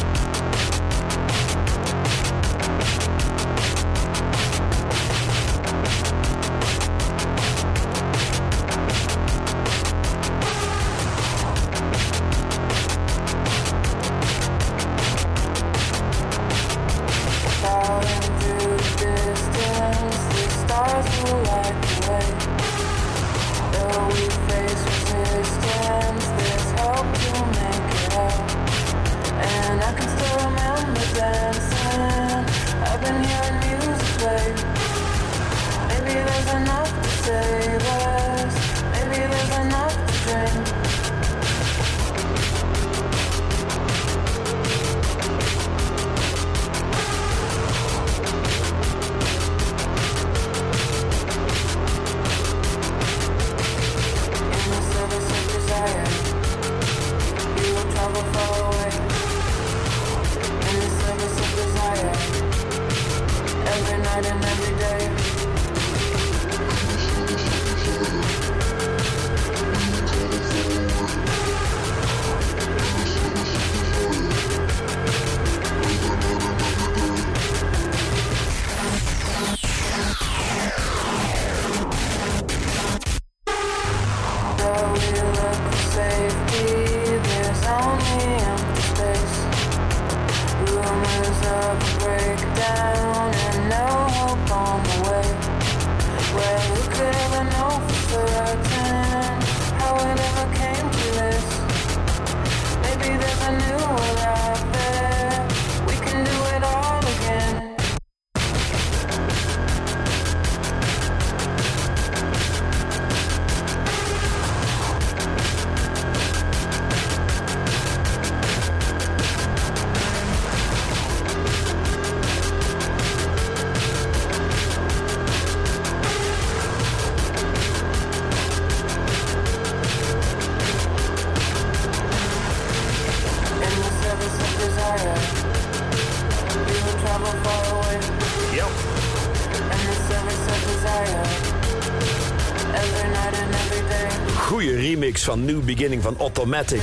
Beginning van Automatic.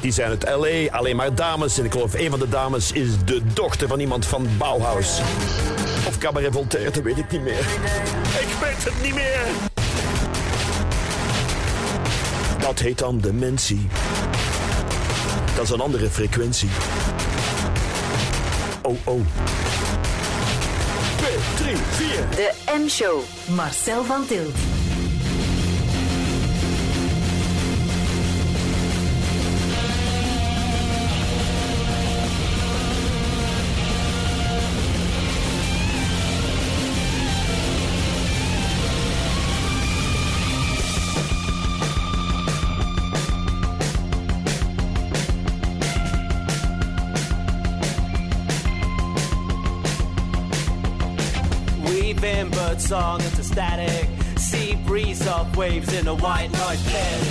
Die zijn uit L.A., alleen maar dames. En ik geloof een van de dames is de dochter van iemand van Bauhaus. Of Cabaret Voltaire, dat weet ik niet meer. Ik weet het niet meer. Dat heet dan dementie. Dat is een andere frequentie. Oh, oh. 2, 3, 4. De M-show. Marcel van Tilt. Weaving bird song into static. Sea breeze of waves in a white noise pit.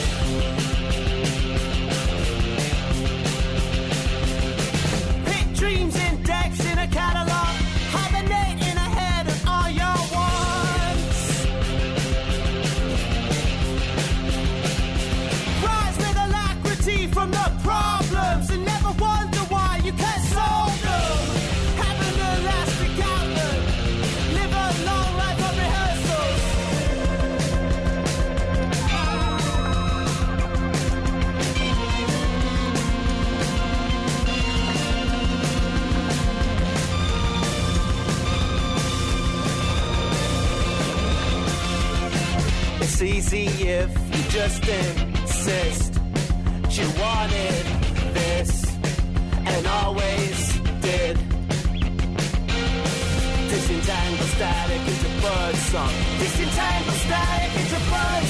Dreams in decks in just insist. You wanted this and always did. Disentangle static into bird song. Disentangle static into bird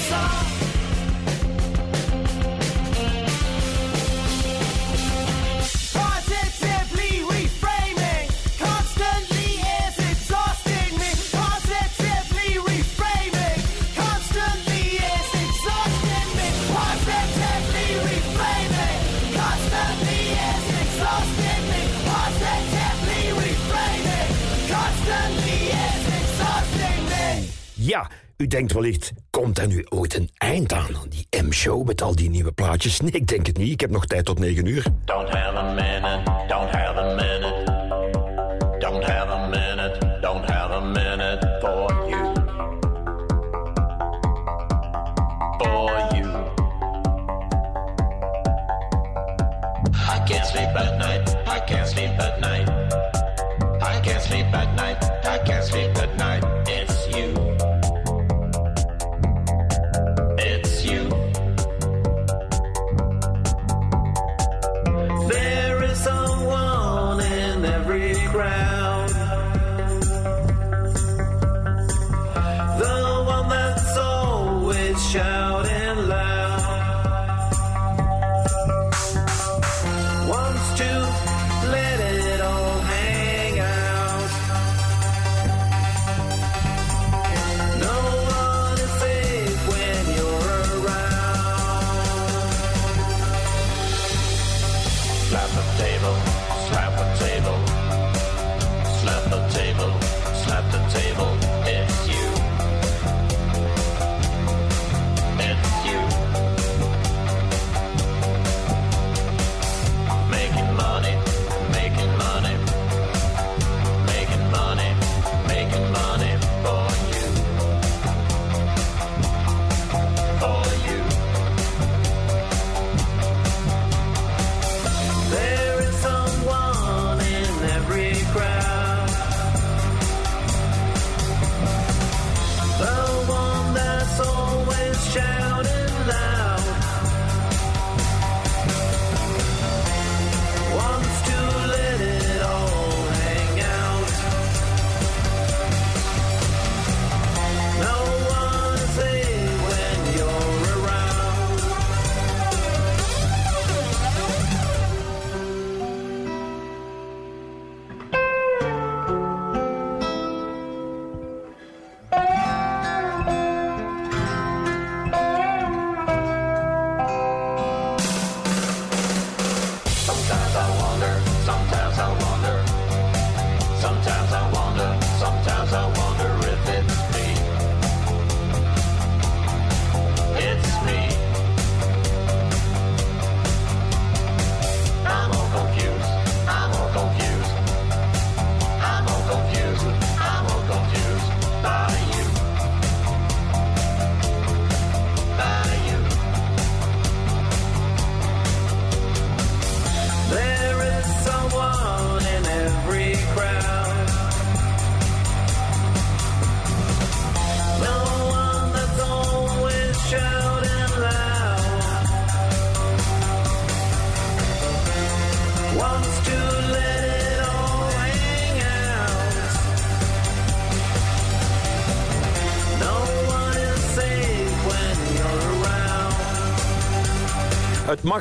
denkt wellicht, komt er nu ooit een eind aan aan die M-show met al die nieuwe plaatjes? Nee, ik denk het niet. Ik heb nog tijd tot 9 uur. Don't have a minute, don't have a minute. Don't have a minute,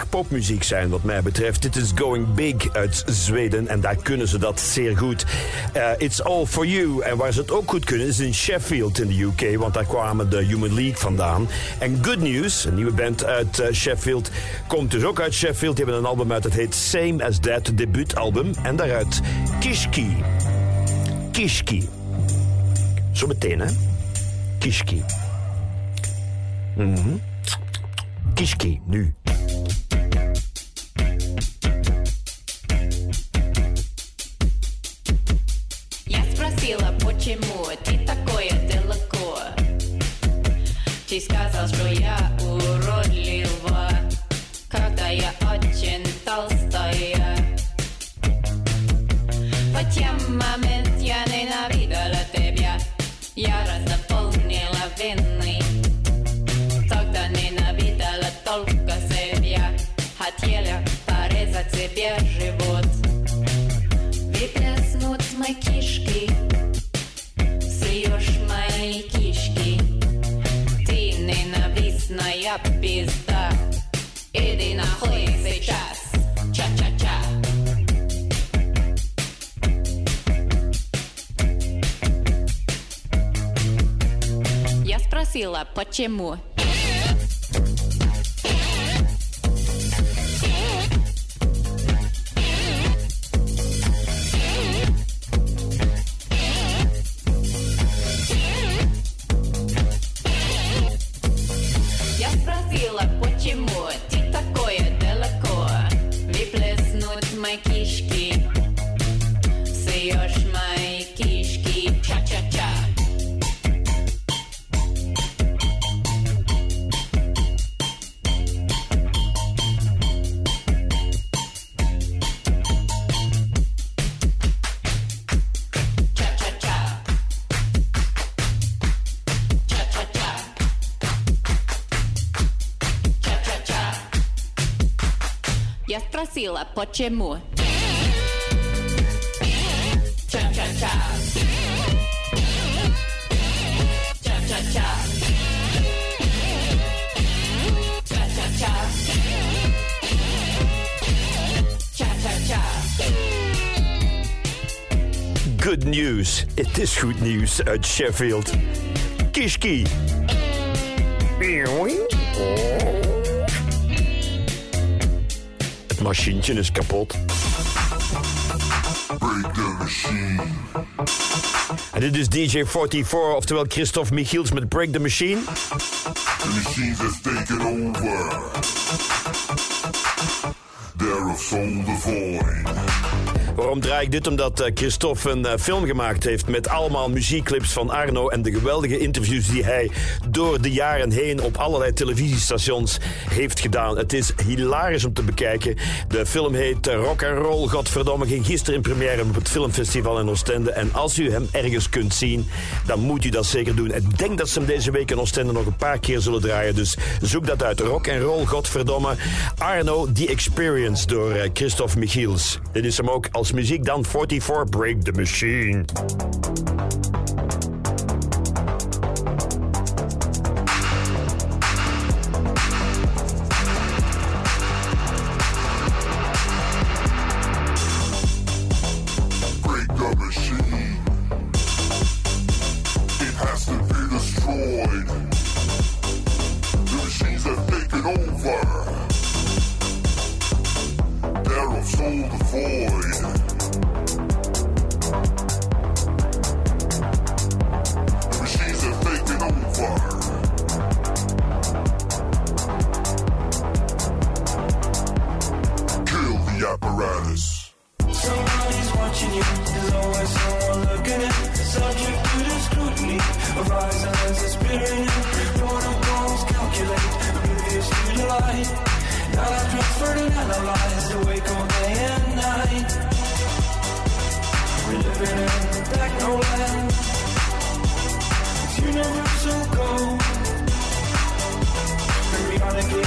popmuziek zijn, wat mij betreft. Dit is Going Big uit Zweden en daar kunnen ze dat zeer goed. Eh, It's All For You. En waar ze het ook goed kunnen is in Sheffield in de UK, want daar kwamen de Human League vandaan. En Good News, een nieuwe band uit eh, Sheffield, komt dus ook uit Sheffield. Die hebben een album uit, het heet Same As That, debuutalbum. En daaruit Kishki. Kishki. Zo meteen, hè? Kishki. Mhm. Kishki, nu. 节目 Я спросила, почему? Cha-cha-cha. Cha-cha-cha. Cha-cha-cha. Cha-cha-cha. Good news. Het is goed nieuws uit Sheffield. Kishki. Het machientje is kapot. En dit is DJ44, oftewel Christophe Michiels met Break the Machine. The machines has taken over. They're of soul the void. Waarom draai ik dit? Omdat eh, Christophe een eh, film gemaakt heeft met allemaal muziekclips van Arno en de geweldige interviews die hij door de jaren heen op allerlei televisiestations heeft gedaan. Het is hilarisch om te bekijken. De film heet eh, Rock and Roll, godverdomme, ging gisteren in première op het filmfestival in Oostende. En als u hem ergens kunt zien, dan moet u dat zeker doen. Ik denk dat ze hem deze week in Oostende nog een paar keer zullen draaien. Dus zoek dat uit. Rock and Roll, godverdomme. Arno, The Experience door Christophe Michiels. Dit is hem ook als muziek dan 44 Break the Machine. Break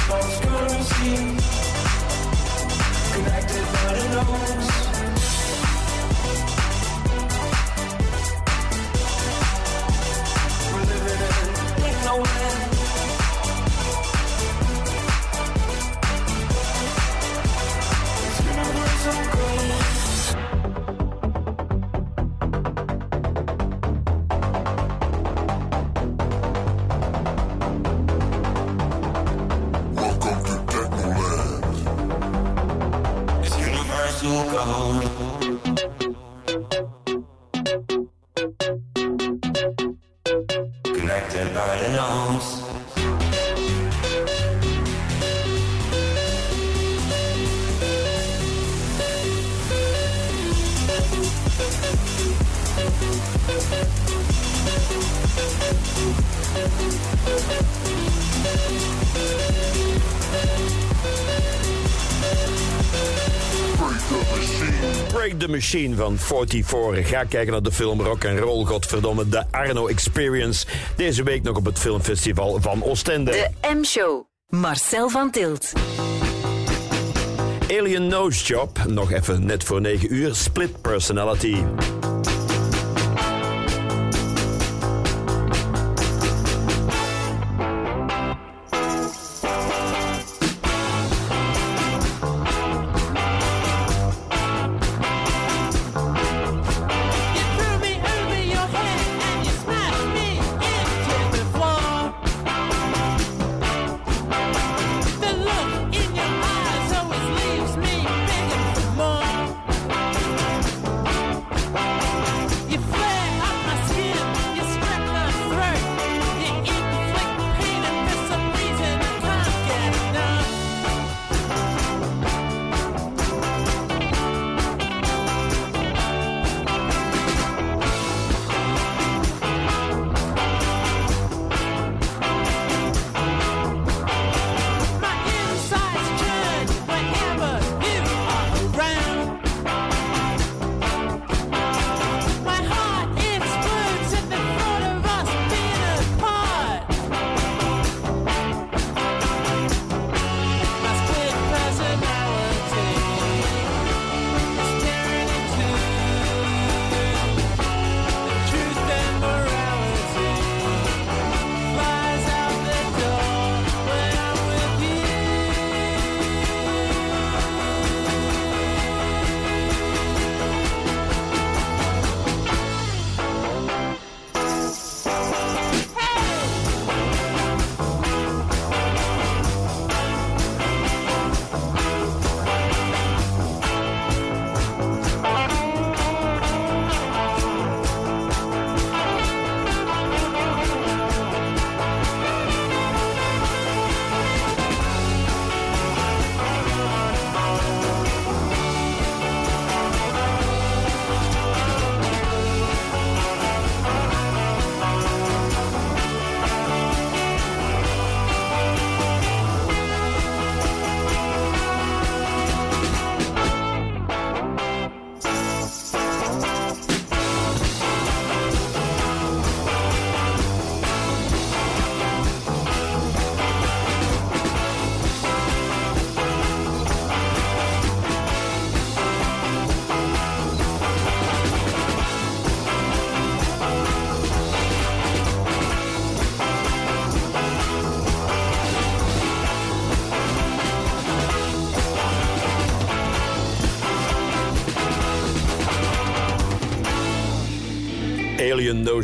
false currency. Connected by the nodes. Machine van 44. Ga kijken naar de film Rock and Roll, godverdomme, de Arno Experience. Deze week nog op het filmfestival van Oostende. De M-show. Marcel van Tilt. Alien Nose Job, nog even net voor 9 uur, Split Personality.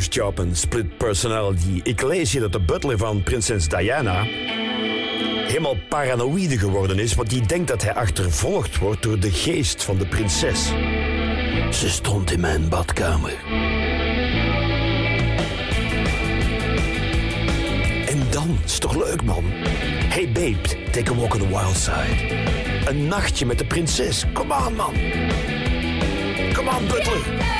Job Split Personality. Ik lees hier dat de butler van prinses Diana helemaal paranoïde geworden is, want die denkt dat hij achtervolgd wordt door de geest van de prinses. Ze stond in mijn badkamer. En dan, is toch leuk man? Hey babe, take a walk on the wild side. Een nachtje met de prinses. Kom aan man. Kom aan butler.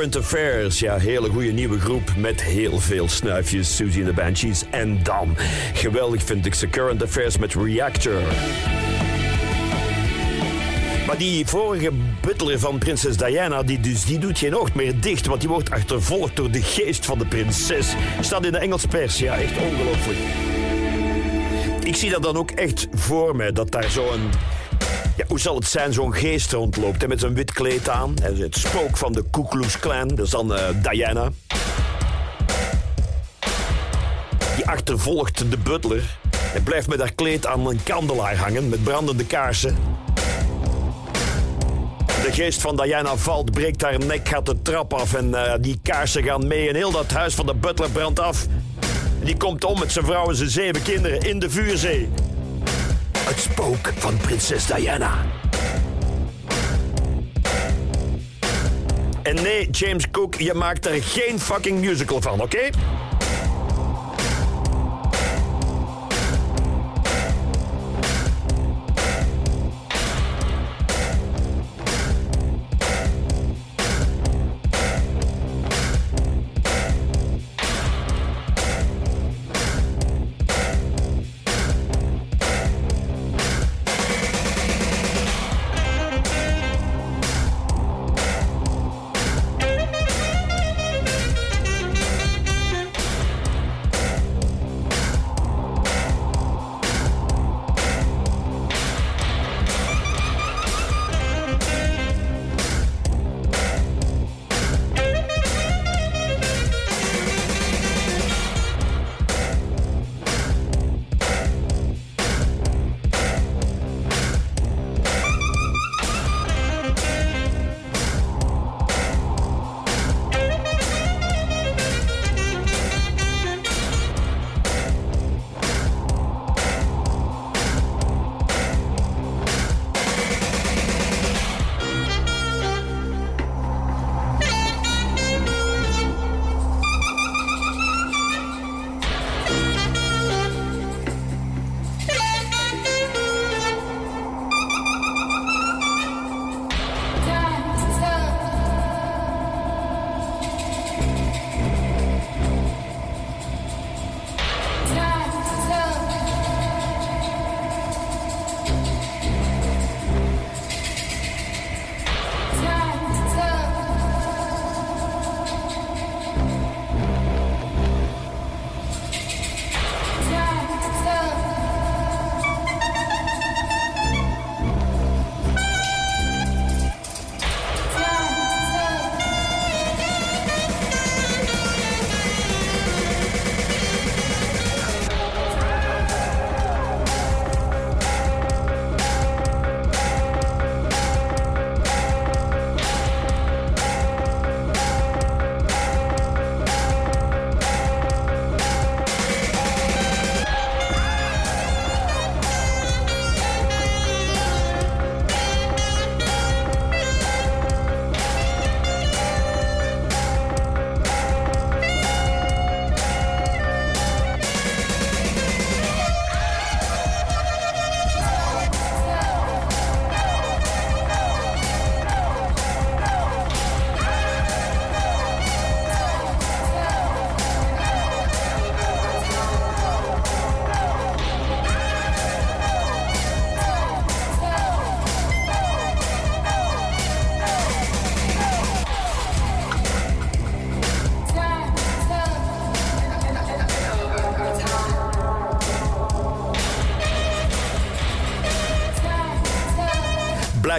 Current Affairs. Ja, hele goede nieuwe groep met heel veel snuifjes. Susie and the Banshees. En dan, geweldig vind ik ze, Current Affairs met Reactor. Maar die vorige butler van prinses Diana, die, dus, die doet geen oog meer dicht, want die wordt achtervolgd door de geest van de prinses. Staat in de Engels pers, ja, echt ongelooflijk. Ik zie dat dan ook echt voor me, dat daar zo'n... Hoe zal het zijn, zo'n geest rondloopt met zo'n wit kleed aan. Het spook van de Ku Klux Klan, dat is dan eh, Diana. Die achtervolgt de butler en blijft met haar kleed aan een kandelaar hangen met brandende kaarsen. De geest van Diana valt, breekt haar nek, gaat de trap af en eh, die kaarsen gaan mee. En heel dat huis van de butler brandt af. Die komt om met zijn vrouw en zijn zeven kinderen in de vuurzee. Spook van prinses Diana. En nee, James Cook, je maakt er geen fucking musical van, oké?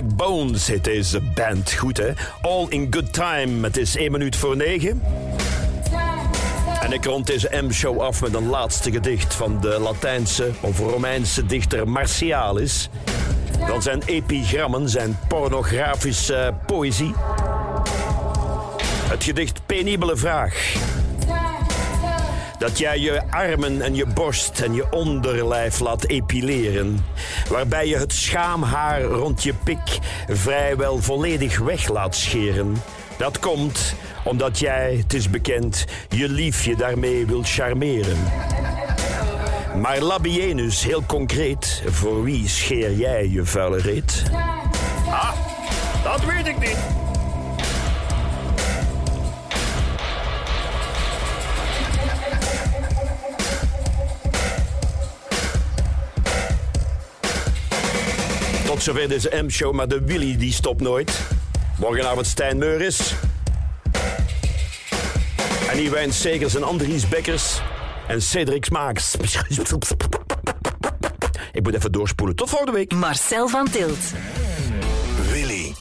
Black Bones heet deze band. Goed hè? All in Good Time. Het is 1 minuut voor 9. En ik rond deze M-show af met een laatste gedicht van de Latijnse of Romeinse dichter Martialis. Dan zijn epigrammen, zijn pornografische poëzie. Het gedicht Penibele Vraag. Dat jij je armen en je borst en je onderlijf laat epileren. Waarbij je het schaamhaar rond je pik vrijwel volledig weg laat scheren. Dat komt omdat jij, het is bekend, je liefje daarmee wilt charmeren. Maar Labienus, heel concreet, voor wie scheer jij je vuile reet? Ah, dat weet ik niet. Tot zover deze M-show, maar de Willy die stopt nooit. Morgenavond Stijn Meuris. En Iwijn Segers en Andries Bekkers. En Cedric Smaaks. Ik moet even doorspoelen. Tot volgende week. Marcel van Tilt.